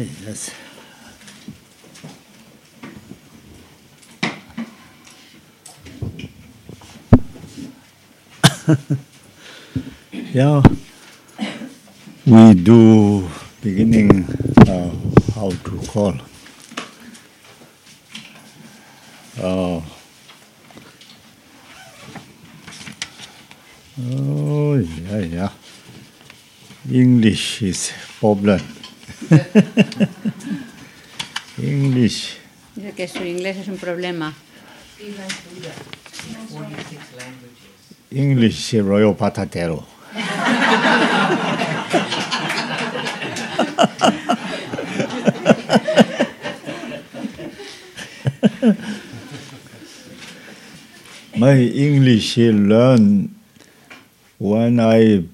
Yes. yeah, we do beginning uh, how to call. Uh, oh yeah, yeah. English is problem. English. Dice que su inglés es un problema. English royal patatero. My English learn when I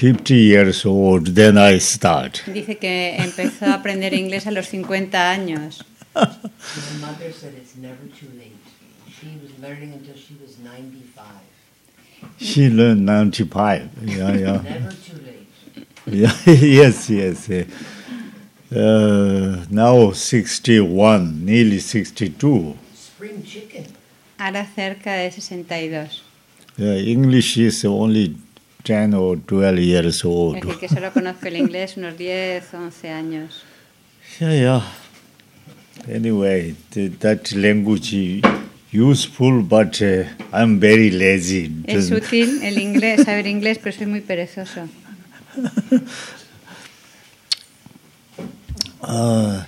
50 years old, then I start. Dice que empezó a aprender inglés a los 50 años. My mother said it's never too late. She was learning until she was 95. She learned 95. Yeah, yeah. Never too late. Yeah, yes, yes. Uh, now 61, nearly 62. Spring chicken. Ahora cerca de 62. Yeah, English is only 10 or 12 years Es old. decir, que solo conozco el inglés unos 10, 11 años. Yeah, yeah. Anyway, th- that language is useful, but uh, I'm very lazy. Es útil el inglés, saber inglés, pero soy muy perezoso. Uh,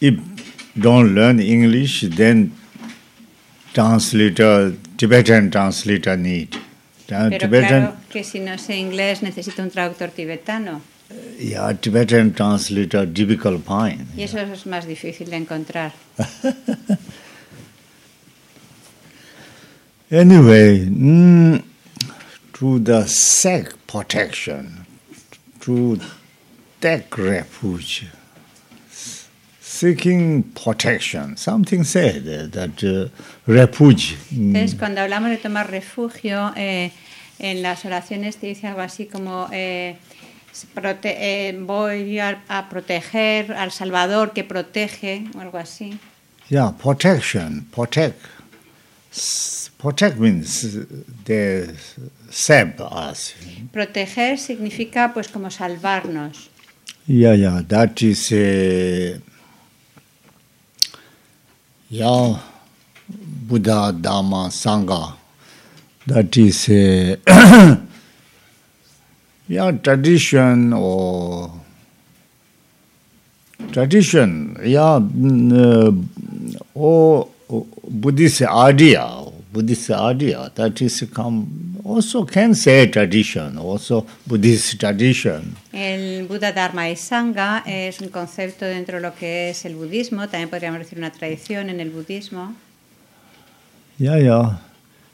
if don't learn English, then translator, Tibetan translator need. Pero Tibetan, claro que si no sé inglés necesito un traductor tibetano. yeah, Tibetan translator difficult find. Y eso es más difícil de encontrar. Anyway, mm, to the sect protection, to take refuge, seeking protection. Something said uh, that uh, refuge. mm, Entonces, cuando hablamos de tomar refugio, eh, en las oraciones te dice algo así como eh, prote- eh, voy a, a proteger al Salvador que protege, o algo así. Yeah, protection, protect. Protect means uh, they save us. Proteger significa pues como salvarnos. Yeah, yeah, that is a ya buddha dhamma sangha. That is a yeah tradition or tradition yeah or buddhist idea Buddhist idea that is come also can say tradition. Also Buddhist tradition. El Buda, Dharma y Sangha es un concepto dentro de lo que es el budismo, también podríamos decir una tradición en el budismo. Yeah, yeah.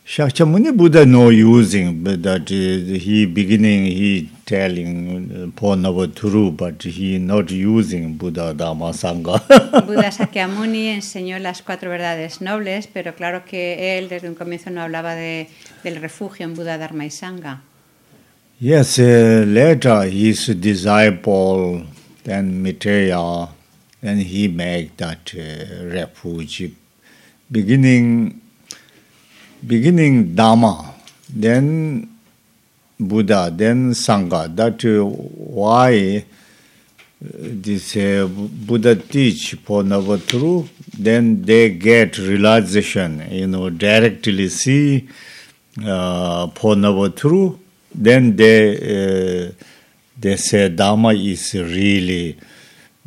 Shakyamuni Buddha no using, but that uh, he beginning he telling uh, Purnavaturu, but he not using Buddha Dhamma Sangha. Buda Sakyamuni enseñó las cuatro verdades nobles, pero claro que él desde un comienzo no hablaba de, del refugio en Buda, Dharma y Sangha. yes, uh, later his disciple, then Mitreya, then he make that uh, refuge. Beginning, beginning Dharma, then Buddha, then Sangha. That uh, why this uh, Buddha teach for Navatru, then they get realization, you know, directly see uh, for Navatru, then they uh, they say Dharma is really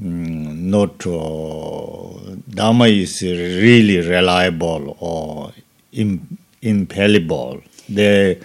mm, not uh, Dharma is really reliable or im, infallible. They,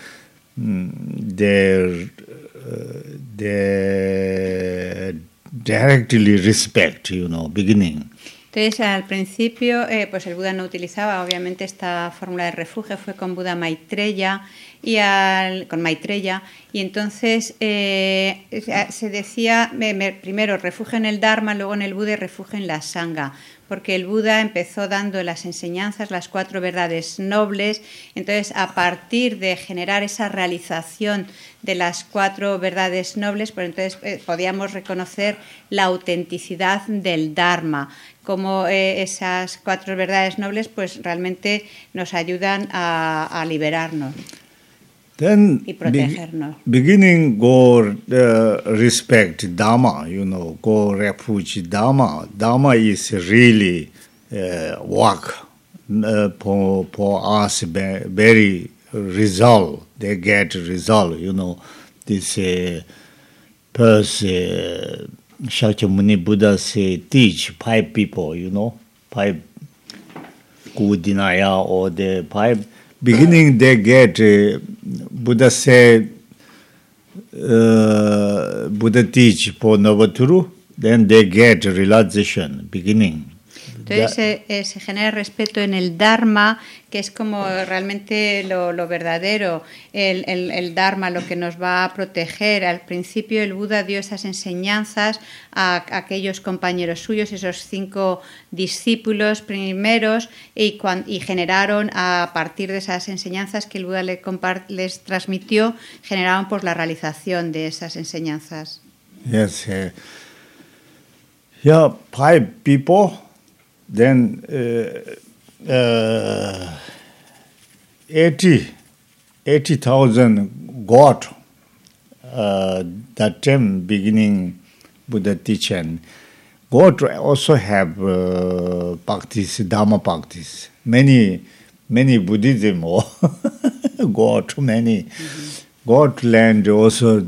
mm, they, uh, they directly respect, you know, beginning. Entonces, al principio, eh, pues el Buda no utilizaba, obviamente, esta fórmula de refugio, fue con Buda Maitreya, y al, con Maitreya. Y entonces eh, se decía, me- me- primero refugio en el Dharma, luego en el Buda y refugio en la Sangha, porque el Buda empezó dando las enseñanzas, las cuatro verdades nobles, entonces a partir de generar esa realización de las cuatro verdades nobles, pues entonces eh, podíamos reconocer la autenticidad del Dharma, como eh, esas cuatro verdades nobles pues realmente nos ayudan a, a liberarnos. Then be- beginning go uh, respect Dharma, you know, go refuge Dharma. Dharma is really uh, work uh, for, for us very result. They get result, you know. This uh, first uh, Shakyamuni Buddha say teach five people, you know, five Kudinaya or the five beginning they get uh, buddha said uh, buddha teach for novaturu then they get realization beginning. Entonces eh, eh, se genera respeto en el Dharma, que es como realmente lo, lo verdadero, el, el- el Dharma, lo que nos va a proteger. Al principio el Buda dio esas enseñanzas a, a aquellos compañeros suyos, esos cinco discípulos primeros, y, cuan- y generaron a partir de esas enseñanzas que el Buda le compar- les transmitió, generaron pues la realización de esas enseñanzas. Yes. Uh, yeah, five people, then uh, uh, 80 80,000 got uh, that time beginning Buddha teaching. Got also have uh, practice, Dharma practice. Many, many Buddhism or got many. Mm-hmm. God land also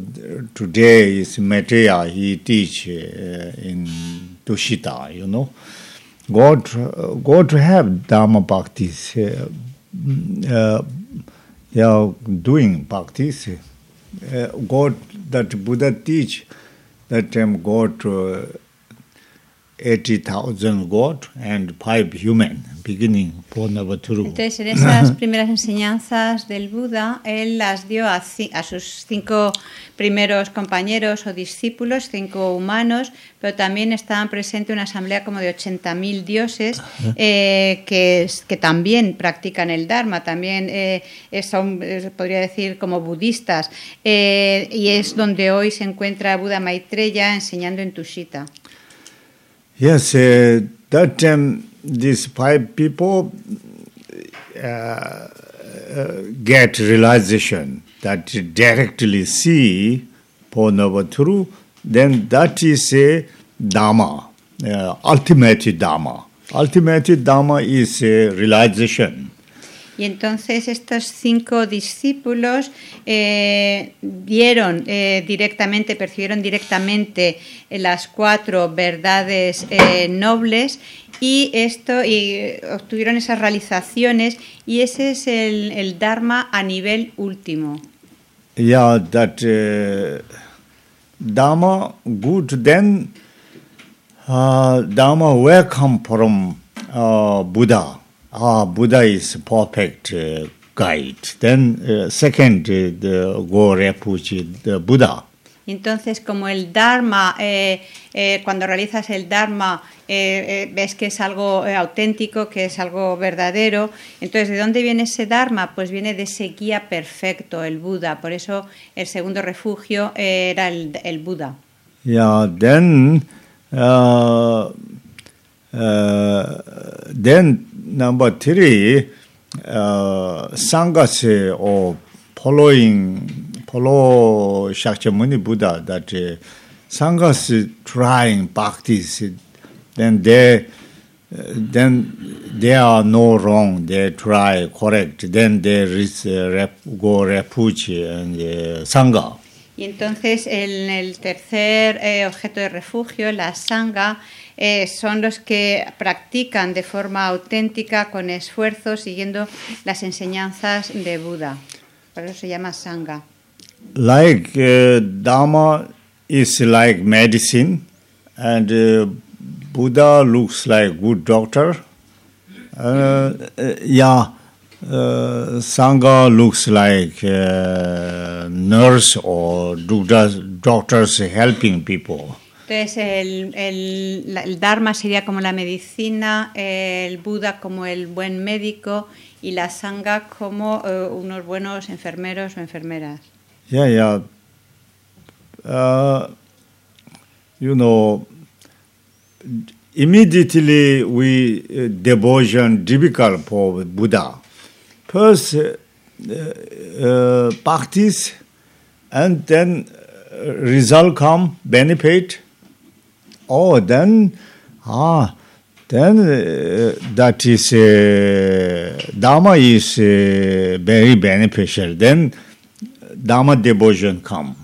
today is Maitreya, he teach uh, in Tushita, you know. God, uh, God to have Dharma Bhaktis, uh, uh, you know, doing Bhaktis. Uh, God, that Buddha teach, that um, God, uh, 80,000 God and five human. Beginning. Entonces, en esas primeras enseñanzas del Buda, él las dio a, a sus cinco primeros compañeros o discípulos, cinco humanos, pero también estaban presentes una asamblea como de 80.000 dioses eh, que, que también practican el Dharma, también eh, son, eh, podría decir, como budistas, eh, y es donde hoy se encuentra Buda Maitreya enseñando en Tushita. Yes, uh, that time these five people uh, uh, get realization that directly see for Navaturu, then that is a Dharma, uh, ultimate Dharma. Ultimate Dharma is a realization. Y entonces estos cinco discípulos eh, vieron eh, directamente, percibieron directamente las cuatro verdades eh, nobles y esto y obtuvieron esas realizaciones y ese es el, el Dharma a nivel último. Yeah, that uh, Dharma good, then uh, Dharma where come from uh, Buddha. Ah, Buddha is perfect uh, guide. Then uh, second, uh, the go refuge the Buddha. Entonces, como el Dharma, eh, eh, cuando realizas el Dharma, eh, ves que es algo auténtico, que es algo verdadero. Entonces, ¿de dónde viene ese Dharma? Pues viene de ese guía perfecto, el Buda. Por eso el segundo refugio era el, el Buda. Yeah, then uh, uh, then number three, uh, or following follow Shakyamuni Buddha that uh, sanghas trying practice, then they uh, then they are no wrong. They try correct. Then they reach, uh, rep, go refuge and uh, sangha. Y entonces en el tercer eh, objeto de refugio, la Sangha, eh, son los que practican de forma auténtica, con esfuerzo, siguiendo las enseñanzas de Buda. Por eso se llama Sangha. Like uh, Dharma is like medicine, and uh, Buddha looks like good doctor. Uh, uh, yeah, Sangha looks like nurse or doctors, doctors helping people. Entonces, el, el- el Dharma sería como la medicina, el Buda como el buen médico y la Sangha como eh, unos buenos enfermeros o enfermeras. Yeah, yeah. Uh, you know, immediately we uh, devotion difficult for Buddha. First, uh, uh, practice, and then uh, result come benefit. Oh, then ah, then uh, that is uh, Dharma is uh, very beneficial. Then Dharma devotion come.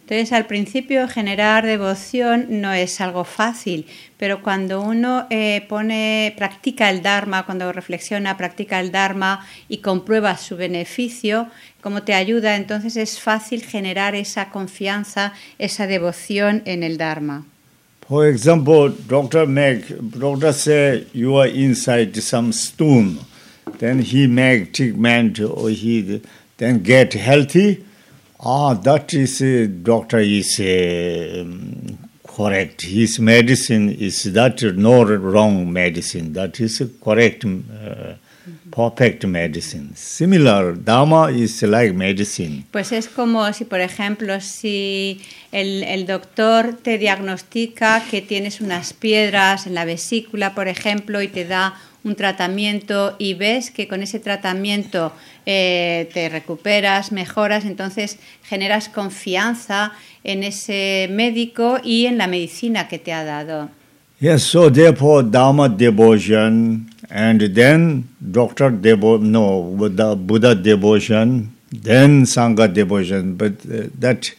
Entonces, al principio generar devoción no es algo fácil, pero cuando uno eh, pone, practica el Dharma, cuando reflexiona, practica el Dharma y comprueba su beneficio, cómo te ayuda, entonces es fácil generar esa confianza, esa devoción en el Dharma. For example, doctor make doctor say you are inside some stone, then he make treatment or he then get healthy. Ah, that is uh, doctor is uh, um, correct. His medicine is that no wrong medicine. That is correct, uh, perfect medicine. Similar, Dharma is like medicine. Pues es como si, por ejemplo, si el doctor te diagnostica que tienes unas piedras en la vesícula, por ejemplo, y te da un tratamiento y ves que con ese tratamiento eh, te recuperas, mejoras, entonces generas confianza en ese médico y en la medicina que te ha dado. Yes, so therefore Dharma devotion and then Doctor devo no Buddha, Buddha devotion, then Sangha devotion, but uh, that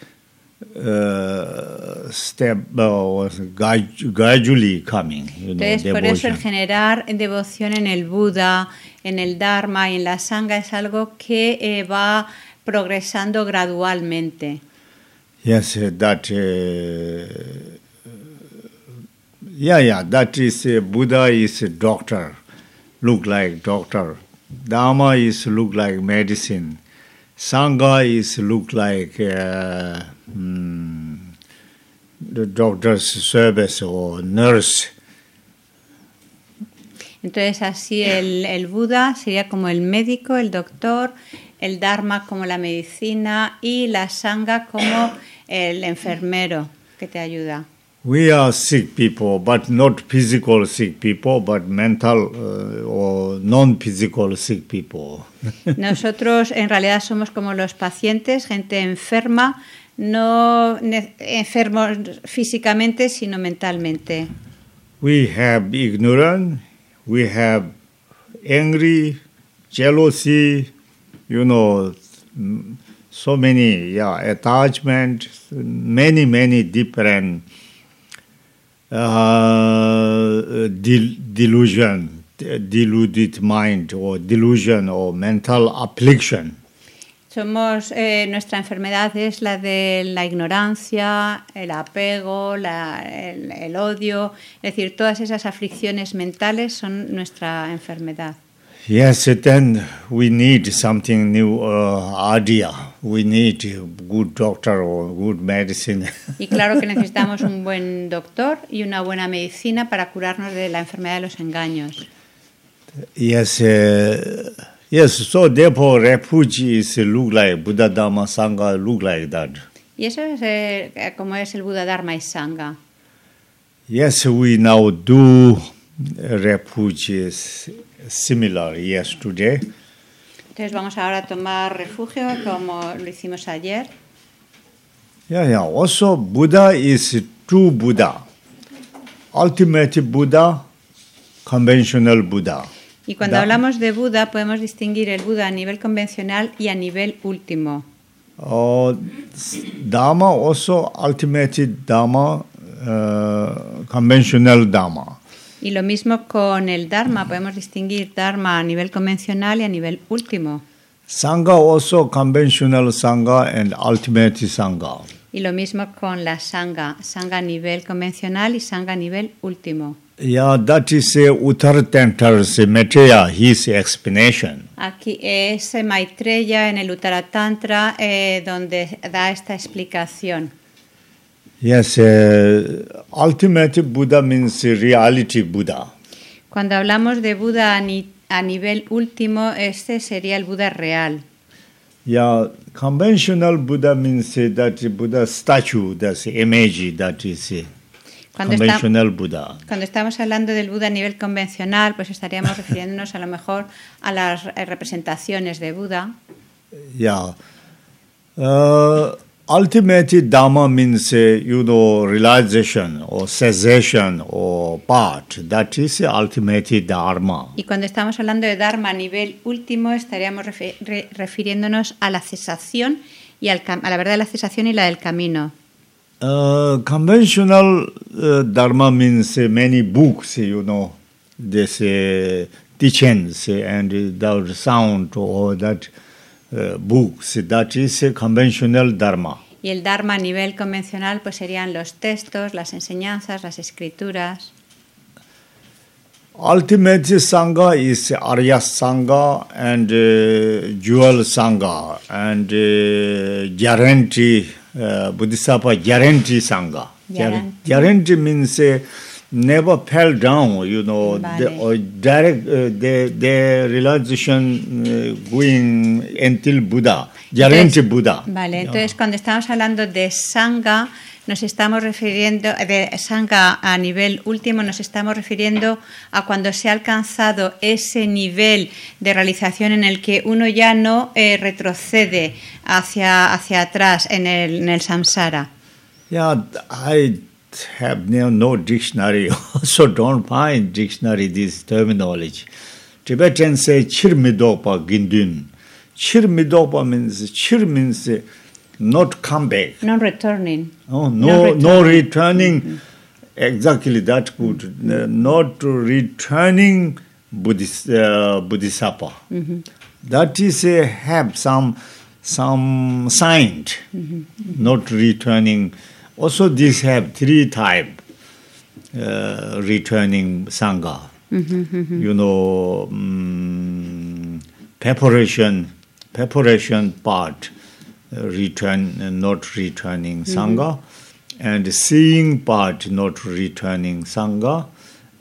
uh, step uh, grad- gradually coming. You know, Entonces, por eso el generar devoción en el Buda, en el Dharma y en la Sangha es algo que eh, va progresando gradualmente. Yes, uh, that. Uh, yeah, yeah, that is uh, Buddha is a doctor, look like doctor. Dharma is look like medicine. Sangha is look like uh, hmm, the doctor's service or nurse. Entonces, así el, el Buda sería como el médico, el doctor, el Dharma como la medicina y la Sangha como el enfermero que te ayuda. We are sick people, but not physical sick people, but mental uh, or non-physical sick people. Nosotros en realidad somos como los pacientes, gente enferma, no enfermos físicamente, sino mentalmente. We have ignorance, we have angry, jealousy, you know, so many, yeah, attachment, many, many different uh, del- delusion, deluded mind or delusion or mental affliction. Somos, eh, nuestra enfermedad es la de la ignorancia, el apego, la- el, el odio, es decir, todas esas aflicciones mentales son nuestra enfermedad. Yes, then we need something new uh, idea. We need a good doctor or good medicine. Y claro que necesitamos un buen doctor y una buena medicina para curarnos de la enfermedad de los engaños. yes, uh, yes. So therefore, refugees look like Buddha, Dharma, Sangha look like that. Y eso es eh, como es el Buda Dharma y Sangha. Yes, we now do refugees similar. Yes, today. Entonces vamos ahora a tomar refugio como lo hicimos ayer. Yeah, yeah. Also, Buddha is true Buddha, ultimate Buddha, conventional Buddha. Y cuando Da- hablamos de Buda podemos distinguir el Buda a nivel convencional y a nivel último. Uh, Dharma also ultimate Dharma, uh, conventional Dharma. Y lo mismo con el Dharma, podemos distinguir Dharma a nivel convencional y a nivel último. Sangha also conventional Sangha and ultimate Sangha. Y lo mismo con la sangha, sangha a nivel convencional y sangha a nivel último. Yeah, that is uh, Uttar Tantra's Maitreya, his explanation. Aquí es Maitreya en el Uttara Tantra eh, donde da esta explicación. Yes, uh, ultimate Buddha means reality Buddha. Cuando hablamos de Buda a, ni- a nivel último, este sería el Buda real. Yeah, conventional Buddha means uh, that Buddha statue, that's image, that is uh, Cuando, conventional Buddha. cuando estamos hablando del Buda a nivel convencional, pues estaríamos refiriéndonos a lo mejor a las eh, representaciones de Buda. Yeah. Uh, ultimate Dharma means, uh, you know, realization or cessation or part. That is ultimate Dharma. Y cuando estamos hablando de Dharma a nivel último, estaríamos refe- re- refiriéndonos a la cesación y al a la verdad de la cesación y la del camino. Uh, conventional uh, Dharma means uh, many books, you know, this uh, teachings and the sound or that books. That is uh, conventional Dharma. Y el Dharma a nivel convencional, pues serían los textos, las enseñanzas, las escrituras. Ultimate Sangha is Arya Sangha and uh, Jewel Sangha and uh, guarantee, uh, Bodhisattva guarantee Sangha. Guarantee. Guarantee means uh, never fell down, you know, Vale. the, or direct, uh, the, the realization uh, going until Buddha, Entonces- Buddha. Vale, entonces cuando estamos hablando de Sangha, nos estamos refiriendo, de Sangha a nivel último, nos estamos refiriendo a cuando se ha alcanzado ese nivel de realización en el que uno ya no eh, retrocede hacia, hacia atrás en el, en el samsara. Yeah, I have no, no dictionary, so don't find dictionary this terminology. Tibetan say chirmidopa gindun. Chirmidopa means chir means not come back. Non returning. Oh, No no, no returning. returning. Exactly that good. Uh, Not returning Buddhist, uh, Bodhisattva. That is uh, have some some sign. Not returning. Also, this have three type uh, returning sangha. You know, mm, preparation, preparation part, uh, return, uh, not returning sangha, and seeing part, not returning sangha,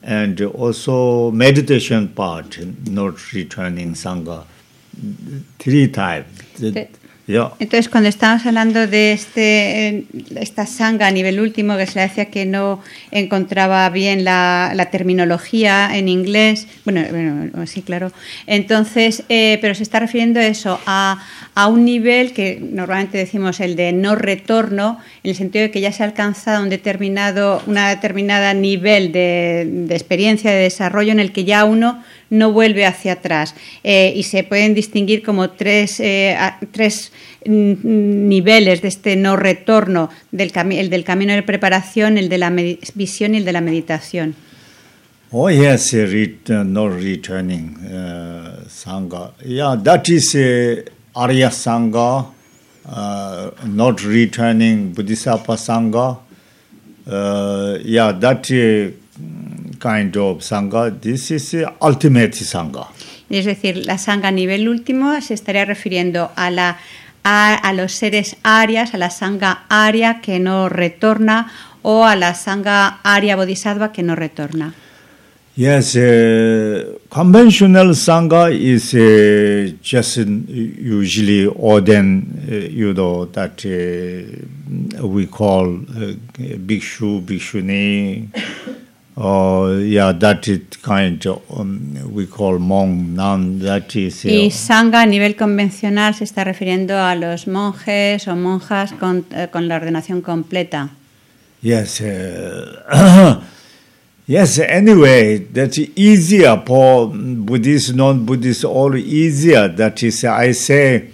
and also meditation part, not returning sangha. Three types. Sí. Yeah. Entonces, cuando estamos hablando de este, eh, esta sanga a nivel último, que se le decía que no encontraba bien la, terminología en inglés, bueno, sí, claro. Entonces, eh, pero se está refiriendo eso a, a un nivel que normalmente decimos el de no retorno, en el sentido de que ya se ha alcanzado un determinado, una determinada nivel de, de experiencia, de desarrollo, en el que ya uno no vuelve hacia atrás. Eh, y se pueden distinguir como tres, eh, a- tres mm, niveles de este no retorno, del el del camino de preparación, el de la visión y el de la meditación. Oh yes, no returning uh, sangha. Yeah, that is uh, Arya sangha, uh, not returning Bodhisattva sangha. Uh, yeah, that uh, kind of sangha. This is uh, ultimate sangha. Es decir, la sanga a nivel último se estaría refiriendo a, la, a, a los seres arias, a la sanga aria que no retorna o a la sanga aria bodhisattva que no retorna. Yes, uh, conventional sangha is uh, just usually ordained, uh, you know, that we call uh, bhikshu, bhikshuni, yeah, that is kind of um, we call monk, nun. That is uh, Y sanga a nivel convencional se está refiriendo a los monjes o monjas con, eh, con la ordenación completa. Yes. Uh, yes. Anyway, that's easier for Buddhist, non-Buddhist, all easier. That is, I say,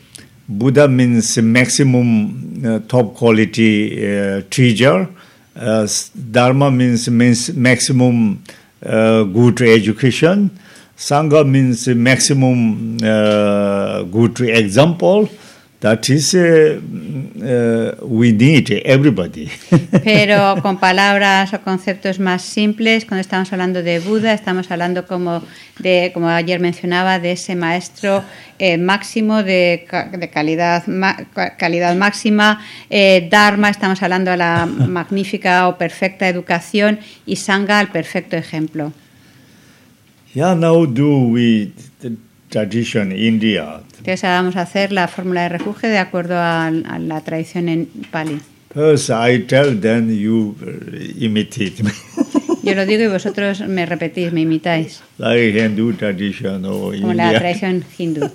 Buddha means maximum uh, top quality uh, teacher. Uh, dharma means, means maximum uh, good education. Sangha means maximum uh, good example. That is, uh, uh, we need everybody. Pero con palabras o conceptos más simples, cuando estamos hablando de Buda, estamos hablando como de, como ayer mencionaba, de ese maestro eh, máximo de, de calidad, ma- calidad máxima, eh, Dharma, estamos hablando de la magnífica o perfecta educación y Sangha, el perfecto ejemplo. yeah, now do we tradition India. Entonces ahora vamos a hacer la fórmula de refugio de acuerdo a, a la tradición en Pali. First, I tell, then you uh, imitate me. Yo lo digo y vosotros me repetís, me imitáis, like Hindu tradition or como la India. tradición hindú.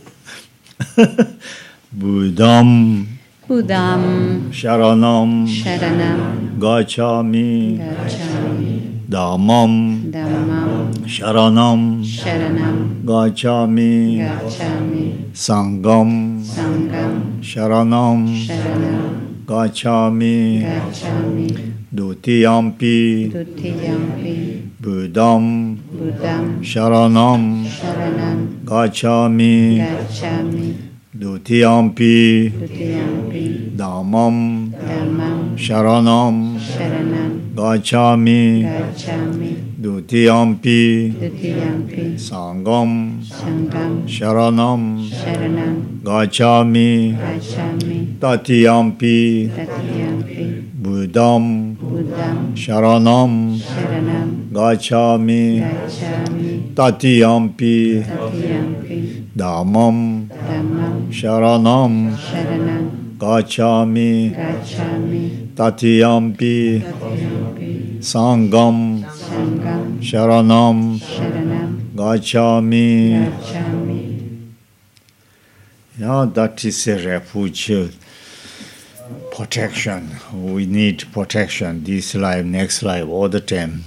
Buddham, Budam, Sharanam, Sharanam, Gachami, Gacchami, Dhammam, Dhammam, Sharanam, Sharanam, Gachami, Gacchami, Sangam, Sangam, Sharanam, Sharanam, Gachami, Gacchami, Dutiyampi, Dutiyampi, Buddham, Budam, Sharanam, Sharanam, Gachami, Gacchami, Dutiyampi, Dutiyampi, Dhammam, Dhammam, Sharanam, Sharanam, Gachami, Gacchami, Dutiyampi, Dutiyampi, Sangam, Sangam, Sharanam, Gacchami, Tatiyampi, Tatiyampi, Buddham, Budam, Sharanam, Gacchami, Tatiyampi, Tatiyampi, Dhammam, Sharanam, Sharanam, Gachami, Gacchami, Tatiyampi, Tatiyampi, Sangam, Sangam, Sharanam, Sharanam, Gachami. Gacchami. Yeah, that is a refuge. uh, Protection. We need protection. This life, next life, all the time.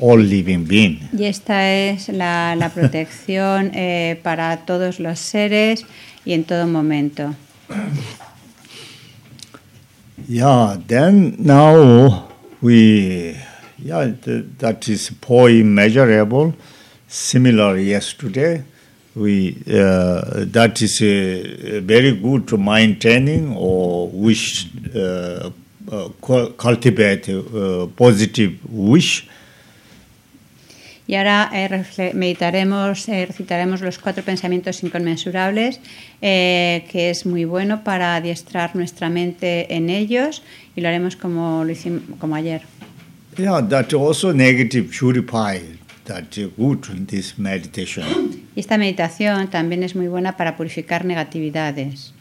All living being. Y esta es la, la protección eh, para todos los seres y en todo momento. Yeah, then now we, yeah, th that is poi measurable. Similar yesterday, we, uh, that is uh, very good to maintaining or wish, uh, uh, cultivate uh, positive wish. Y ahora eh, meditaremos, eh, recitaremos los cuatro pensamientos inconmensurables, eh, que es muy bueno para adiestrar nuestra mente en ellos y lo haremos como, lo hicimos, como ayer. Yeah, that also negative purify. That uh, good in this meditation. Y esta meditación también es muy buena para purificar negatividades.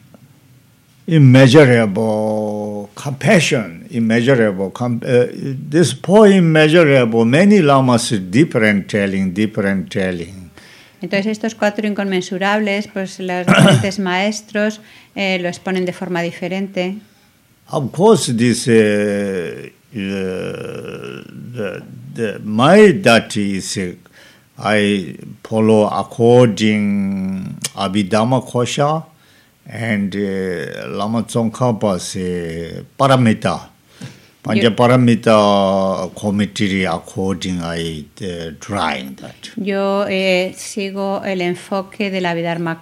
Immeasurable compassion, immeasurable. Com- uh, this poor immeasurable, many lamas different telling, different telling. Entonces estos cuatro inconmensurables, pues los diferentes maestros eh, lo exponen de forma diferente. Of course, this uh, uh, the, the my that is uh, I follow according Abhidhamma Kosha and uh, Lama Tsongkhapa's uh, Paramita. Panchaparamita committee according I uh, trying that. Yo eh, sigo el enfoque de la Vidharma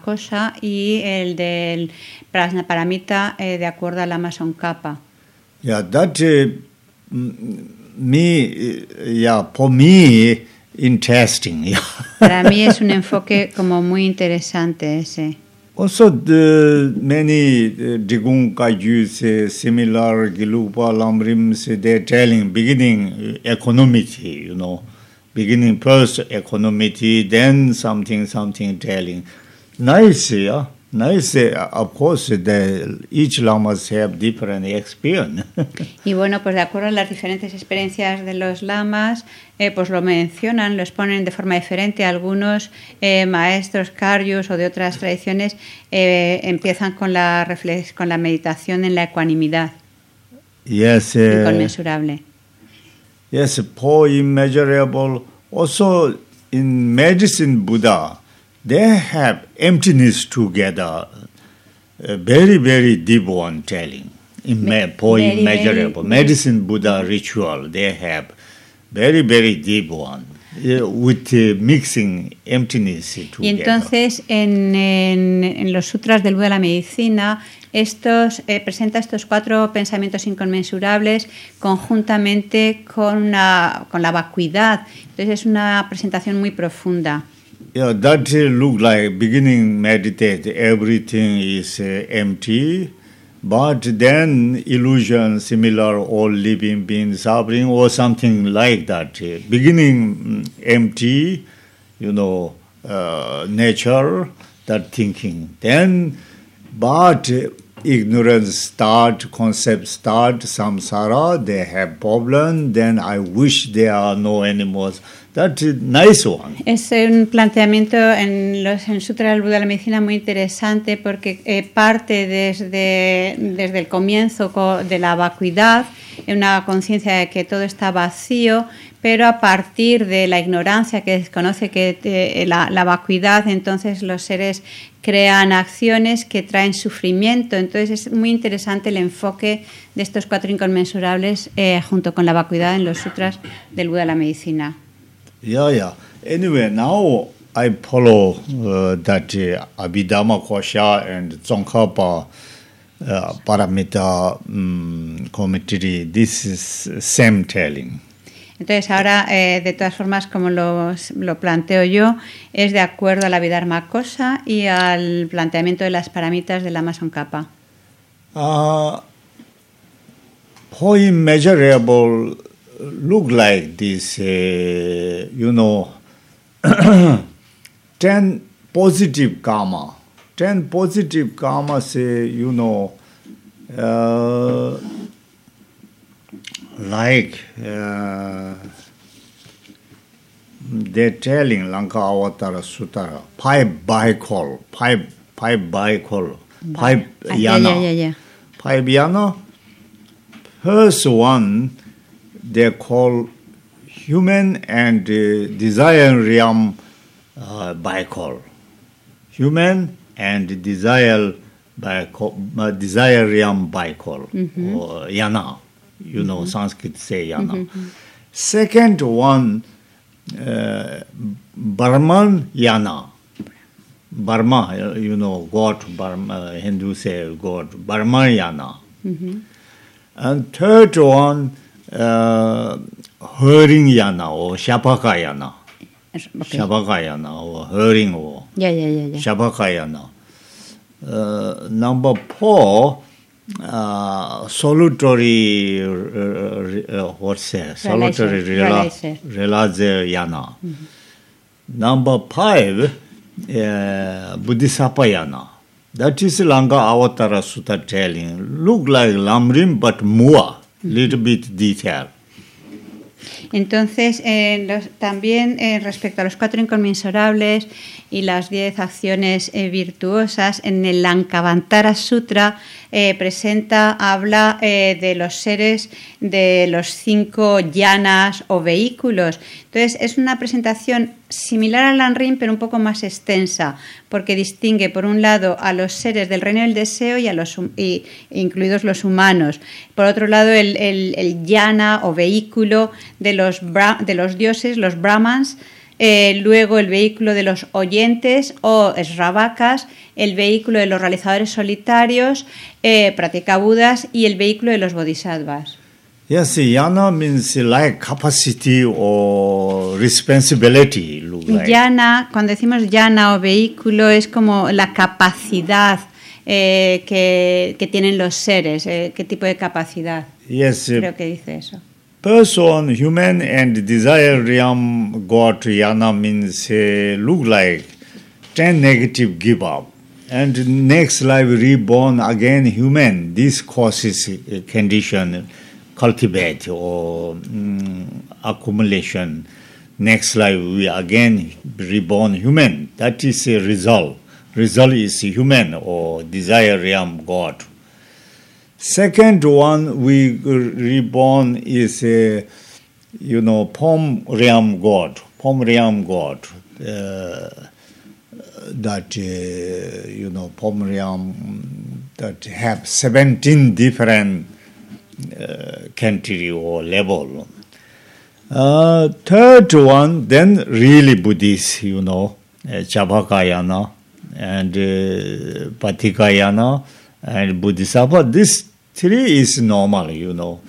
y el del Prajnaparamita eh, de acuerdo a la Mason Kappa. Yeah, that uh, me, uh, yeah, for me, interesting. Yeah. Para mí es un enfoque como muy interesante ese. Also, the many uh, Digung Kaju say similar Gilupa Lamrim say they're telling beginning uh, economically, you know, beginning first economically, then something, something telling. Nice, yeah. Nice. Uh, of course, the, each lamas have different experience. Y bueno, pues de acuerdo a las diferentes experiencias de los lamas, eh, pues lo mencionan, lo exponen de forma diferente. Algunos eh, maestros karyus o de otras tradiciones eh, empiezan con la, reflex- con la meditación en la ecuanimidad yes, uh, inconmensurable. Yes, poor, immeasurable. Also, in medicine, Buddha, they have emptiness together. A very, very deep one telling. In Me- me, poor, very, immeasurable. very- medicine, Buddha ritual, they have very, very deep one. Yeah, with uh, mixing emptiness Y together. entonces en, en- en los sutras del Buda de la medicina estos, eh, presenta estos cuatro pensamientos inconmensurables conjuntamente con, una- con la vacuidad. Entonces es una presentación muy profunda. Yeah, that look like beginning meditate, everything is uh, empty. But then illusion, similar all living beings suffering or something like that. Beginning mm, empty, you know, uh, nature, that thinking. Then, but uh, ignorance start, concept start, samsara. They have problem. Then I wish there are no animals. That's a nice one. Es un planteamiento en los en Sutra del Buda de la Medicina muy interesante porque eh, parte desde, desde el comienzo co- de la vacuidad, en una conciencia de que todo está vacío, pero a partir de la ignorancia que desconoce que eh, la, la vacuidad, entonces los seres crean acciones que traen sufrimiento. Entonces es muy interesante el enfoque de estos cuatro inconmensurables eh, junto con la vacuidad en los sutras del Buda de la Medicina. Yeah, yeah. Anyway, now I follow uh, that uh, Abhidhamma Kosha and Tsongkhapa uh, Paramita um, commentary. This is same telling. Entonces ahora, eh, de todas formas, como lo, lo planteo yo, es de acuerdo a la Vidharma Kosa y al planteamiento de las paramitas del Amazon Kappa. Uh, how immeasurable look like this, uh, you know, 10 positive karma. 10 positive karma say, you know, uh, like uh, they're telling Lanka Avatara Sutara, five bicol, five, five bicol, five Ah, ya, yana. ya, ya, ya. Five yana. First one, they call human and uh, desire realm uh, bicol. Human and desire bicol, uh, desire realm bicol, or yana. You know, Sanskrit say yana. Second one, uh, Brahman yana. Burma, you know, God, Burma, Hindu say God, Brahmayana. And third one, uh, Hearing Yana or Shapakayana. Es- ok. Shapakayana or Hearing or Ya, ya, ya, ya. Shapakayana. Uh, number four, uh, solitary uh, what's it solitary realization mm -hmm. number 5 uh, buddhisapayana that is langa avatara sutta telling. Look like lamrim but more little bit detail. Entonces, eh, los- también eh, respecto a los cuatro inconmensurables y las diez acciones eh, virtuosas, en el Lankavantara Sutra presenta, habla de los seres de los cinco llanas o vehículos. Entonces, es una presentación similar al Lanrim, pero un poco más extensa, porque distingue, por un lado, a los seres del reino del deseo y a los y- incluidos los humanos. Por otro lado, el, el, yana o vehículo de los, de los dioses, los brahmans, eh, luego el vehículo de los oyentes o esravakas, el vehículo de los realizadores solitarios, eh, praticabudas y el vehículo de los bodhisattvas. Yes, yana means like capacity or responsibility. Look like. Yana, cuando decimos yana o vehículo, es como la capacidad eh, que, que tienen los seres, eh, qué tipo de capacidad. Yes, uh, Creo que dice eso. person, human, and desire realm got yana means look like ten negative give up, and next life reborn again human. This causes condition cultivate or mm, accumulation. Next life we again reborn human. That is a result. Result is human or desire realm God. Second one we reborn is a you know Pom realm god, Pom realm god. Uh, that uh, you know Pom realm that have seventeen different country or level. Uh, third one, then really Buddhist, you know, uh, Chabakayana and uh, Patikayana and Bodhisattva. This three is normal, you know,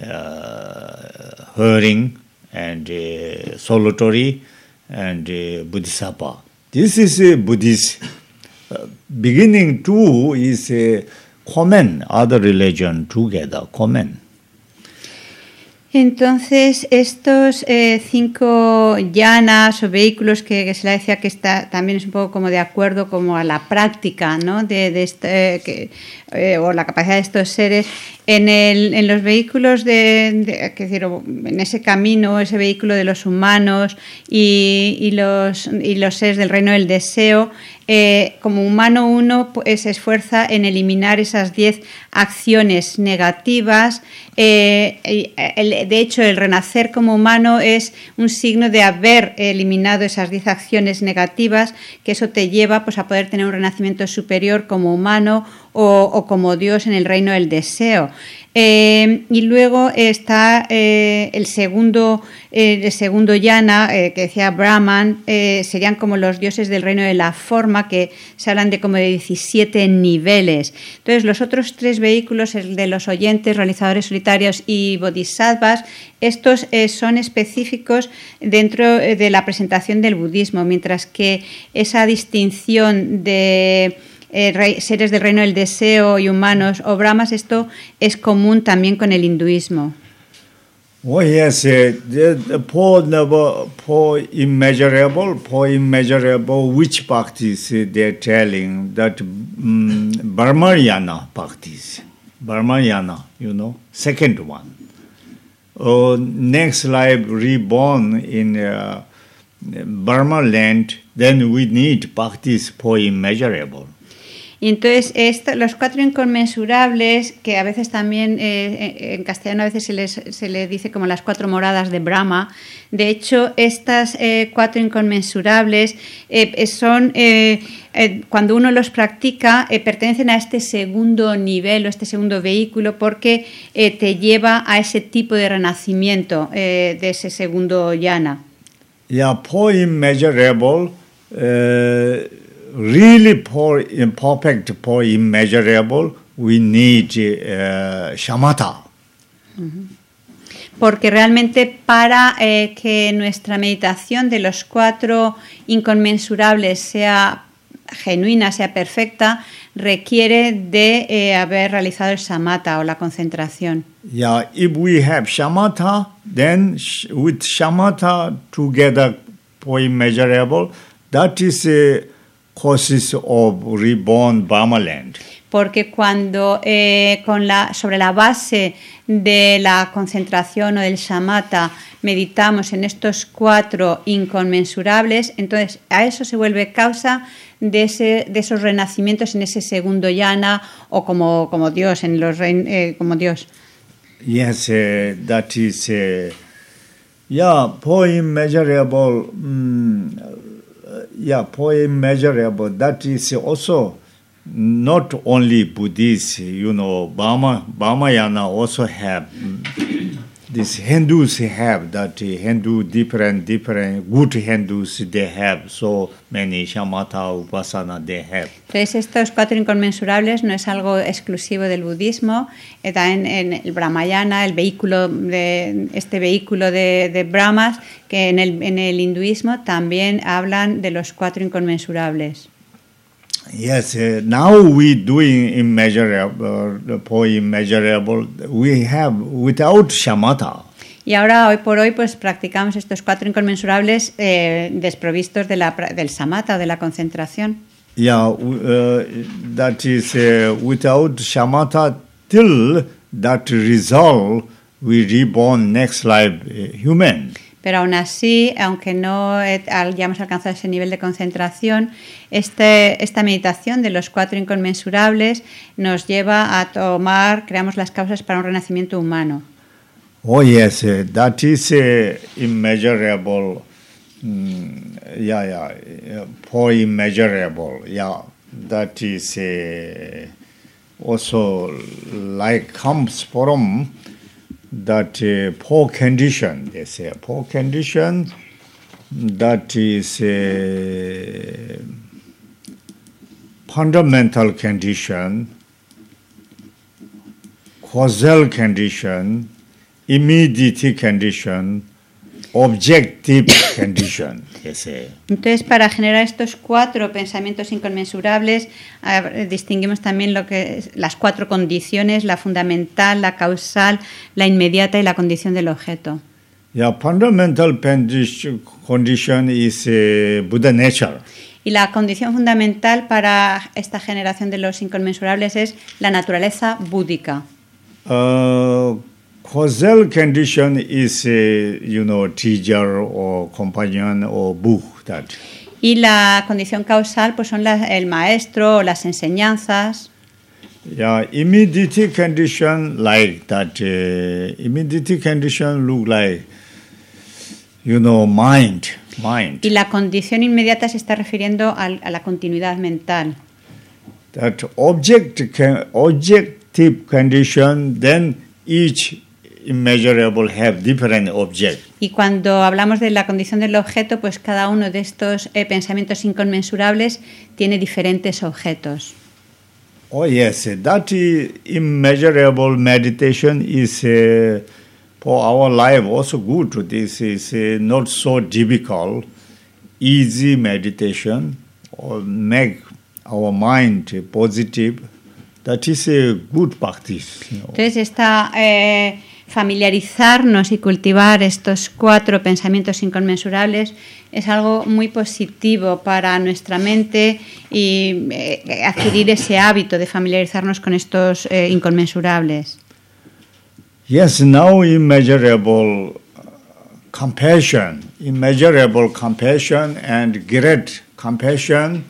uh, hearing and uh, solitary and uh, Bodhisattva. This is a Buddhist. Uh, beginning two is a uh, common, other religion together, common. Entonces, estos eh, cinco llanas o vehículos que, se le decía que está también es un poco como de acuerdo como a la práctica, ¿no? De, este, o la capacidad de estos seres en, el, en los vehículos de, de decir, en ese camino, ese vehículo de los humanos y, los, y los seres del reino del deseo, eh, como humano uno pues, se esfuerza en eliminar esas diez acciones negativas. Eh, el, de hecho, el renacer como humano es un signo de haber eliminado esas diez acciones negativas, que eso te lleva pues, a poder tener un renacimiento superior como humano o, como Dios en el reino del deseo. Eh, y luego está eh, el segundo, eh, el segundo yana, que decía Brahman, serían como los dioses del reino de la forma, que se hablan de como de 17 niveles. Entonces, los otros tres vehículos, el de los oyentes, realizadores solitarios y bodhisattvas, estos son específicos dentro de la presentación del budismo, mientras que esa distinción de eh, seres del reino del deseo y humanos o brahmas, esto es común también con el hinduismo. Oh yes, uh, the, poor immeasurable, poor immeasurable. Which practice uh, they're telling that um, Brahmayana practice, Brahmayana, you know, second one. Uh, next life reborn in uh, Burma land, then we need practice poor immeasurable. Y entonces esto, los cuatro inconmensurables, que a veces también eh, en castellano a veces se, les, se le dice como las cuatro moradas de Brahma, de hecho estas eh, cuatro inconmensurables eh, son, eh, cuando uno los practica, pertenecen a este segundo nivel o este segundo vehículo porque te lleva a ese tipo de renacimiento de ese segundo yana. Yeah, poor immeasurable. Uh, really poor, imperfect, poor, immeasurable, we need uh, shamatha. Porque realmente para eh, que nuestra meditación de los cuatro inconmensurables sea genuina, sea perfecta, requiere de eh, haber realizado el samatha o la concentración. Yeah, if we have shamatha, then sh- with shamatha together, poor, immeasurable, that is a causes of reborn Burma land. Porque cuando eh, con la, sobre la base de la concentración o del shamatha meditamos en estos cuatro inconmensurables, entonces a eso se vuelve causa de, ese, de esos renacimientos en ese segundo yana o como, como Dios, en los eh, como Dios. Yes, uh, that is, uh, yeah, poor immeasurable. Mm, yeah, poor immeasurable. That is also not only Buddhist. You know, Burma, Burmayana also have this Hindus have that Hindu different different good Hindus they have so many shamatha upasana they have. Entonces, estos cuatro inconmensurables no es algo exclusivo del budismo, eh, también en el Brahmayana, el vehículo de, este vehículo de, de Brahmas, que en el, en el hinduismo también hablan de los cuatro inconmensurables. Yes, uh, now we doing immeasurable, uh, poor immeasurable. We have without shamatha. Y ahora, hoy por hoy, pues practicamos estos cuatro inconmensurables eh, desprovistos de la, del samatha de la concentración. Yeah, uh, that is uh, without shamatha till that resolve we reborn next life uh, human. Pero aún así, aunque no eh, hayamos alcanzado ese nivel de concentración, este, esta meditación de los cuatro inconmensurables nos lleva a tomar, creamos las causas para un renacimiento humano. Oh yes, uh, that is uh, immeasurable. Mm, yeah, yeah, poor immeasurable. Yeah, that is uh, also like comes from that uh, poor condition they say. Poor condition that is a fundamental condition causal condition immediate condition objective condition, say. Entonces, para generar estos cuatro pensamientos inconmensurables, distinguimos también lo que es las cuatro condiciones, la fundamental, la causal, la inmediata y la condición del objeto. Yeah, fundamental condition, condition is uh, Buddha nature. Y la condición fundamental para esta generación de los inconmensurables es la naturaleza búdica. Uh, causal condition is, uh, you know, teacher or companion or book that. Y la condición causal pues son la- el maestro, las enseñanzas. Yeah, immediate condition like that. Uh, immediate condition look like, you know, mind, mind. Y la condición inmediata se está refiriendo al- a la continuidad mental. That object, can, objective condition, then each immeasurable have different object. Y cuando hablamos de la condición del objeto, pues cada uno de estos eh, pensamientos inconmensurables tiene diferentes objetos. Oh yes, that is immeasurable meditation is uh, for our life also good. This is uh, not so difficult, easy meditation, or make our mind positive. That is a good practice. Entonces, esta, eh, familiarizarnos y cultivar estos cuatro pensamientos inconmensurables es algo muy positivo para nuestra mente y eh, adquirir ese hábito de familiarizarnos con estos eh, inconmensurables. Yes, now immeasurable uh, compassion, immeasurable compassion and great compassion.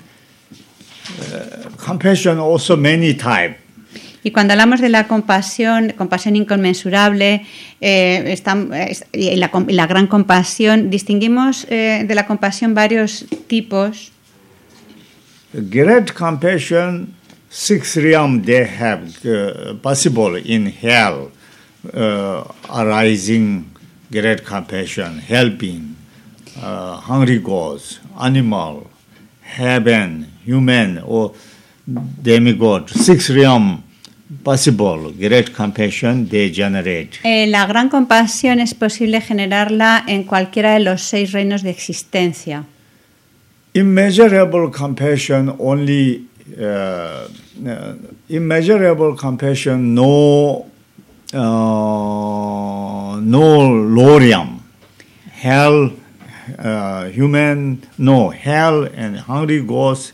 Uh, compassion also many type. Y cuando hablamos de la compasión, compasión inconmensurable, eh, y la, la gran compasión, distinguimos eh, de la compasión varios tipos. Great compassion, six realm they have uh, possible in hell, uh, arising great compassion, helping uh, hungry ghosts, animal, heaven, human, or demigod. Six realm possible great compassion they generate. Eh, la gran compasión es posible generarla en cualquiera de los seis reinos de existencia. immeasurable compassion only uh, uh, immeasurable compassion no uh, no lorium hell uh, human no hell and hungry ghosts